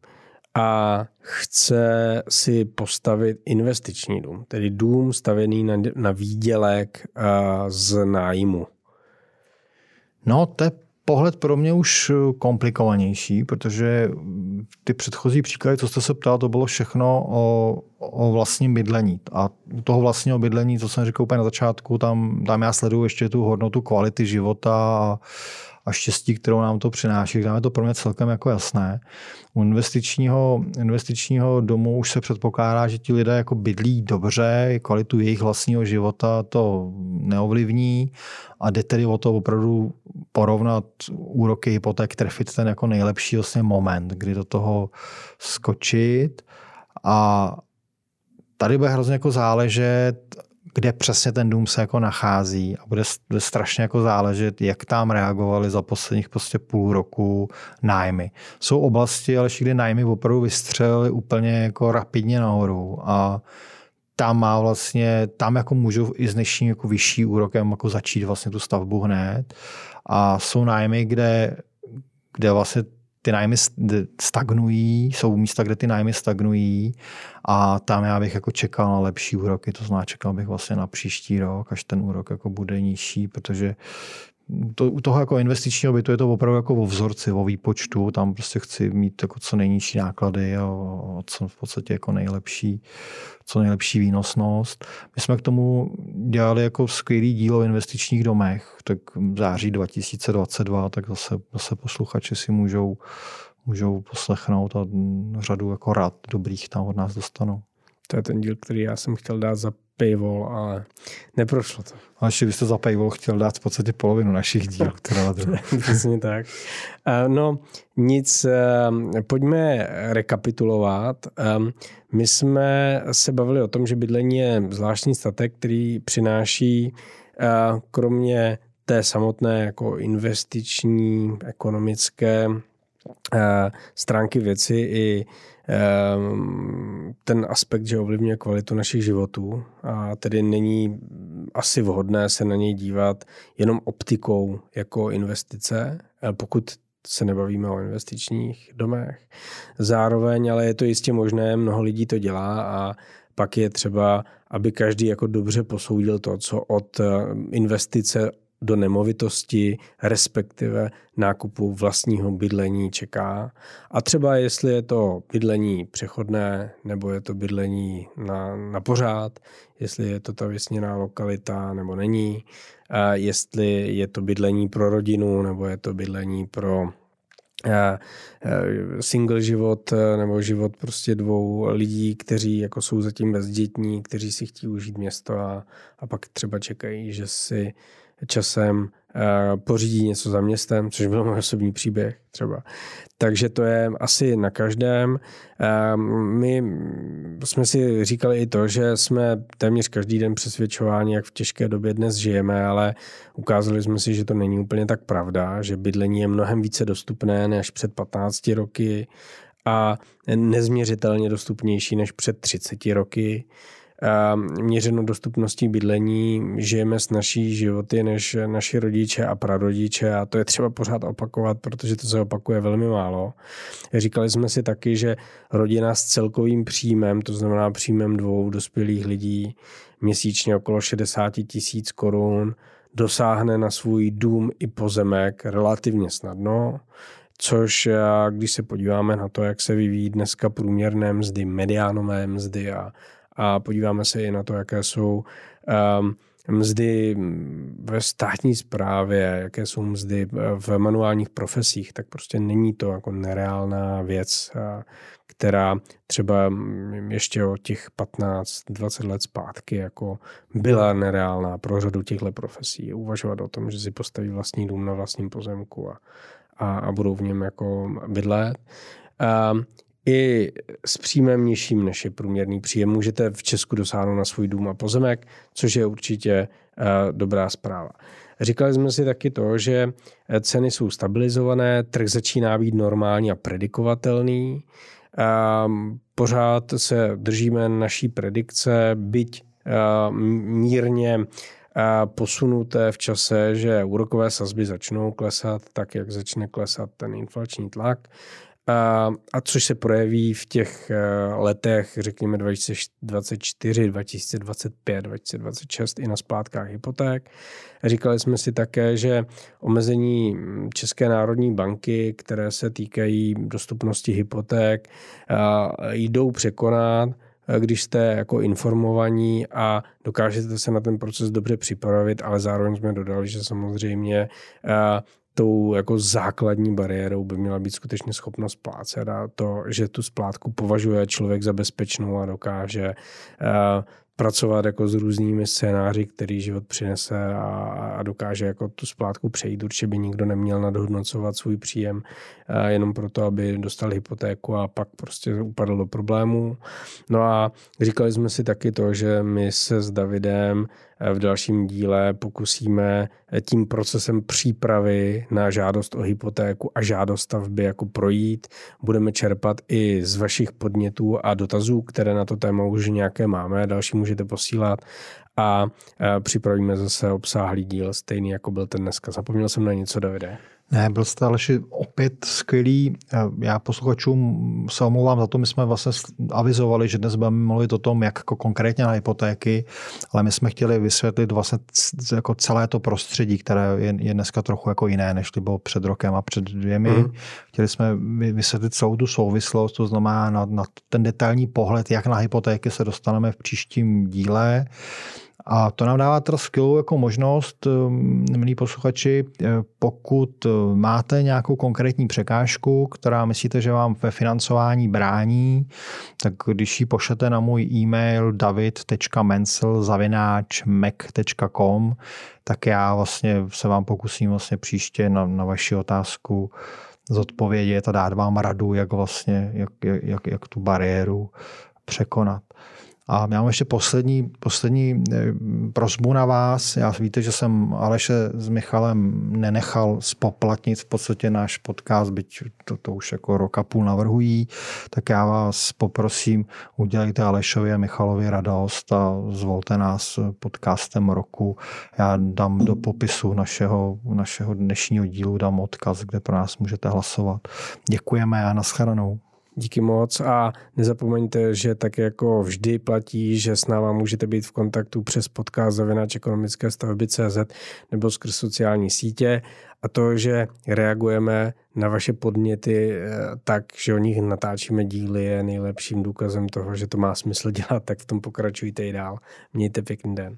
a chce si postavit investiční dům, tedy dům stavěný na, na výdělek z nájmu. No, to je pohled pro mě už komplikovanější, protože ty předchozí příklady, co jste se ptal, to bylo všechno o, o vlastním bydlení. A u toho vlastního bydlení, co jsem říkal úplně na začátku, tam, tam já sleduju ještě tu hodnotu kvality života a, a štěstí, kterou nám to přináší. Je to pro mě celkem jako jasné. U investičního, investičního domu už se předpokládá, že ti lidé jako bydlí dobře, kvalitu jejich vlastního života to neovlivní a jde tedy o to opravdu porovnat úroky hypoték, trefit ten jako nejlepší vlastně moment, kdy do toho skočit a tady bude hrozně jako záležet, kde přesně ten dům se jako nachází a bude, strašně jako záležet, jak tam reagovali za posledních prostě půl roku nájmy. Jsou oblasti, ale kde nájmy opravdu vystřelily úplně jako rapidně nahoru a tam má vlastně, tam jako můžu i s dnešním jako vyšší úrokem jako začít vlastně tu stavbu hned. A jsou nájmy, kde, kde vlastně ty nájmy stagnují, jsou místa, kde ty nájmy stagnují a tam já bych jako čekal na lepší úroky, to znamená čekal bych vlastně na příští rok, až ten úrok jako bude nižší, protože to, u toho jako investičního bytu je to opravdu jako o vzorci, o výpočtu, tam prostě chci mít jako co nejnižší náklady a co v podstatě jako nejlepší, co nejlepší výnosnost. My jsme k tomu dělali jako skvělý díl o investičních domech, tak v září 2022, tak zase, zase posluchači si můžou, můžou poslechnout a řadu jako rad dobrých tam od nás dostanou. To je ten díl, který já jsem chtěl dát za paywall, ale neprošlo to. A ještě byste za paywall chtěl dát v podstatě polovinu našich dílů. Přesně tak. No nic, pojďme rekapitulovat. My jsme se bavili o tom, že bydlení je zvláštní statek, který přináší kromě té samotné jako investiční, ekonomické stránky věci i Ehm, ten aspekt, že ovlivňuje kvalitu našich životů a tedy není asi vhodné se na něj dívat jenom optikou jako investice, eh, pokud se nebavíme o investičních domech. Zároveň, ale je to jistě možné, mnoho lidí to dělá a pak je třeba, aby každý jako dobře posoudil to, co od eh, investice do nemovitosti, respektive nákupu vlastního bydlení čeká. A třeba jestli je to bydlení přechodné, nebo je to bydlení na, na pořád, jestli je to ta vysněná lokalita, nebo není, a jestli je to bydlení pro rodinu, nebo je to bydlení pro single život nebo život prostě dvou lidí, kteří jako jsou zatím bezdětní, kteří si chtějí užít město a, a pak třeba čekají, že si časem eh, pořídí něco za městem, což byl můj osobní příběh třeba. Takže to je asi na každém. Eh, my jsme si říkali i to, že jsme téměř každý den přesvědčováni, jak v těžké době dnes žijeme, ale ukázali jsme si, že to není úplně tak pravda, že bydlení je mnohem více dostupné než před 15 roky a nezměřitelně dostupnější než před 30 roky měřeno dostupností bydlení, žijeme s naší životy než naši rodiče a prarodiče a to je třeba pořád opakovat, protože to se opakuje velmi málo. Říkali jsme si taky, že rodina s celkovým příjmem, to znamená příjmem dvou dospělých lidí, měsíčně okolo 60 tisíc korun, dosáhne na svůj dům i pozemek relativně snadno, což když se podíváme na to, jak se vyvíjí dneska průměrné mzdy, mediánové mzdy a a podíváme se i na to, jaké jsou um, mzdy ve státní správě, jaké jsou mzdy v manuálních profesích, tak prostě není to jako nereálná věc, která třeba ještě o těch 15-20 let zpátky jako byla nereálná pro řadu těchto profesí. Uvažovat o tom, že si postaví vlastní dům na vlastním pozemku a, a, a budou v něm jako bydlet. Um, i s příjmem nižším než je průměrný příjem můžete v Česku dosáhnout na svůj dům a pozemek, což je určitě uh, dobrá zpráva. Říkali jsme si taky to, že eh, ceny jsou stabilizované, trh začíná být normální a predikovatelný. Um, pořád se držíme naší predikce, byť uh, mírně posunuté v čase, že úrokové sazby začnou klesat tak, jak začne klesat ten inflační tlak. A, a což se projeví v těch eh, letech, řekněme 2024, 2025, 2026 i na splátkách hypoték. Říkali jsme si také, že omezení České národní banky, které se týkají dostupnosti hypoték, jdou překonat když jste jako informovaní a dokážete se na ten proces dobře připravit, ale zároveň jsme dodali, že samozřejmě tou jako základní bariérou by měla být skutečně schopnost splácet a to, že tu splátku považuje člověk za bezpečnou a dokáže uh, pracovat jako s různými scénáři, který život přinese a, a dokáže jako tu splátku přejít. Určitě by nikdo neměl nadhodnocovat svůj příjem uh, jenom proto, aby dostal hypotéku a pak prostě upadl do problémů. No a říkali jsme si taky to, že my se s Davidem v dalším díle pokusíme tím procesem přípravy na žádost o hypotéku a žádost stavby jako projít. Budeme čerpat i z vašich podnětů a dotazů, které na to téma už nějaké máme. Další můžete posílat a připravíme zase obsáhlý díl, stejný jako byl ten dneska. Zapomněl jsem na něco, Davide? Ne, byl jste ale opět skvělý. Já posluchačům se omlouvám za to, my jsme vlastně avizovali, že dnes budeme mluvit o tom, jak jako konkrétně na hypotéky, ale my jsme chtěli vysvětlit vlastně jako celé to prostředí, které je, je dneska trochu jako jiné, než to bylo před rokem a před dvěmi. Mm. Chtěli jsme vysvětlit celou tu souvislost, to znamená na, na ten detailní pohled, jak na hypotéky se dostaneme v příštím díle. A to nám dává teda skvělou jako možnost, um, milí posluchači, eh, pokud eh, máte nějakou konkrétní překážku, která myslíte, že vám ve financování brání, tak když ji pošlete na můj e-mail david.mencel.mac.com, tak já vlastně se vám pokusím vlastně příště na, na vaši otázku zodpovědět a dát vám radu, jak vlastně, jak, jak, jak tu bariéru překonat. A já mám ještě poslední, poslední eh, prozbu na vás. Já víte, že jsem Aleše s Michalem nenechal spoplatnit v podstatě náš podcast, byť to, to už jako rok a půl navrhují, tak já vás poprosím, udělejte Alešovi a Michalovi radost a zvolte nás podcastem roku. Já dám do popisu našeho, našeho dnešního dílu, dám odkaz, kde pro nás můžete hlasovat. Děkujeme a nashledanou. Díky moc a nezapomeňte, že tak jako vždy platí, že s náma můžete být v kontaktu přes podcast zavináč ekonomické stavby CZ nebo skrz sociální sítě a to, že reagujeme na vaše podněty eh, tak, že o nich natáčíme díly, je nejlepším důkazem toho, že to má smysl dělat, tak v tom pokračujte i dál. Mějte pěkný den.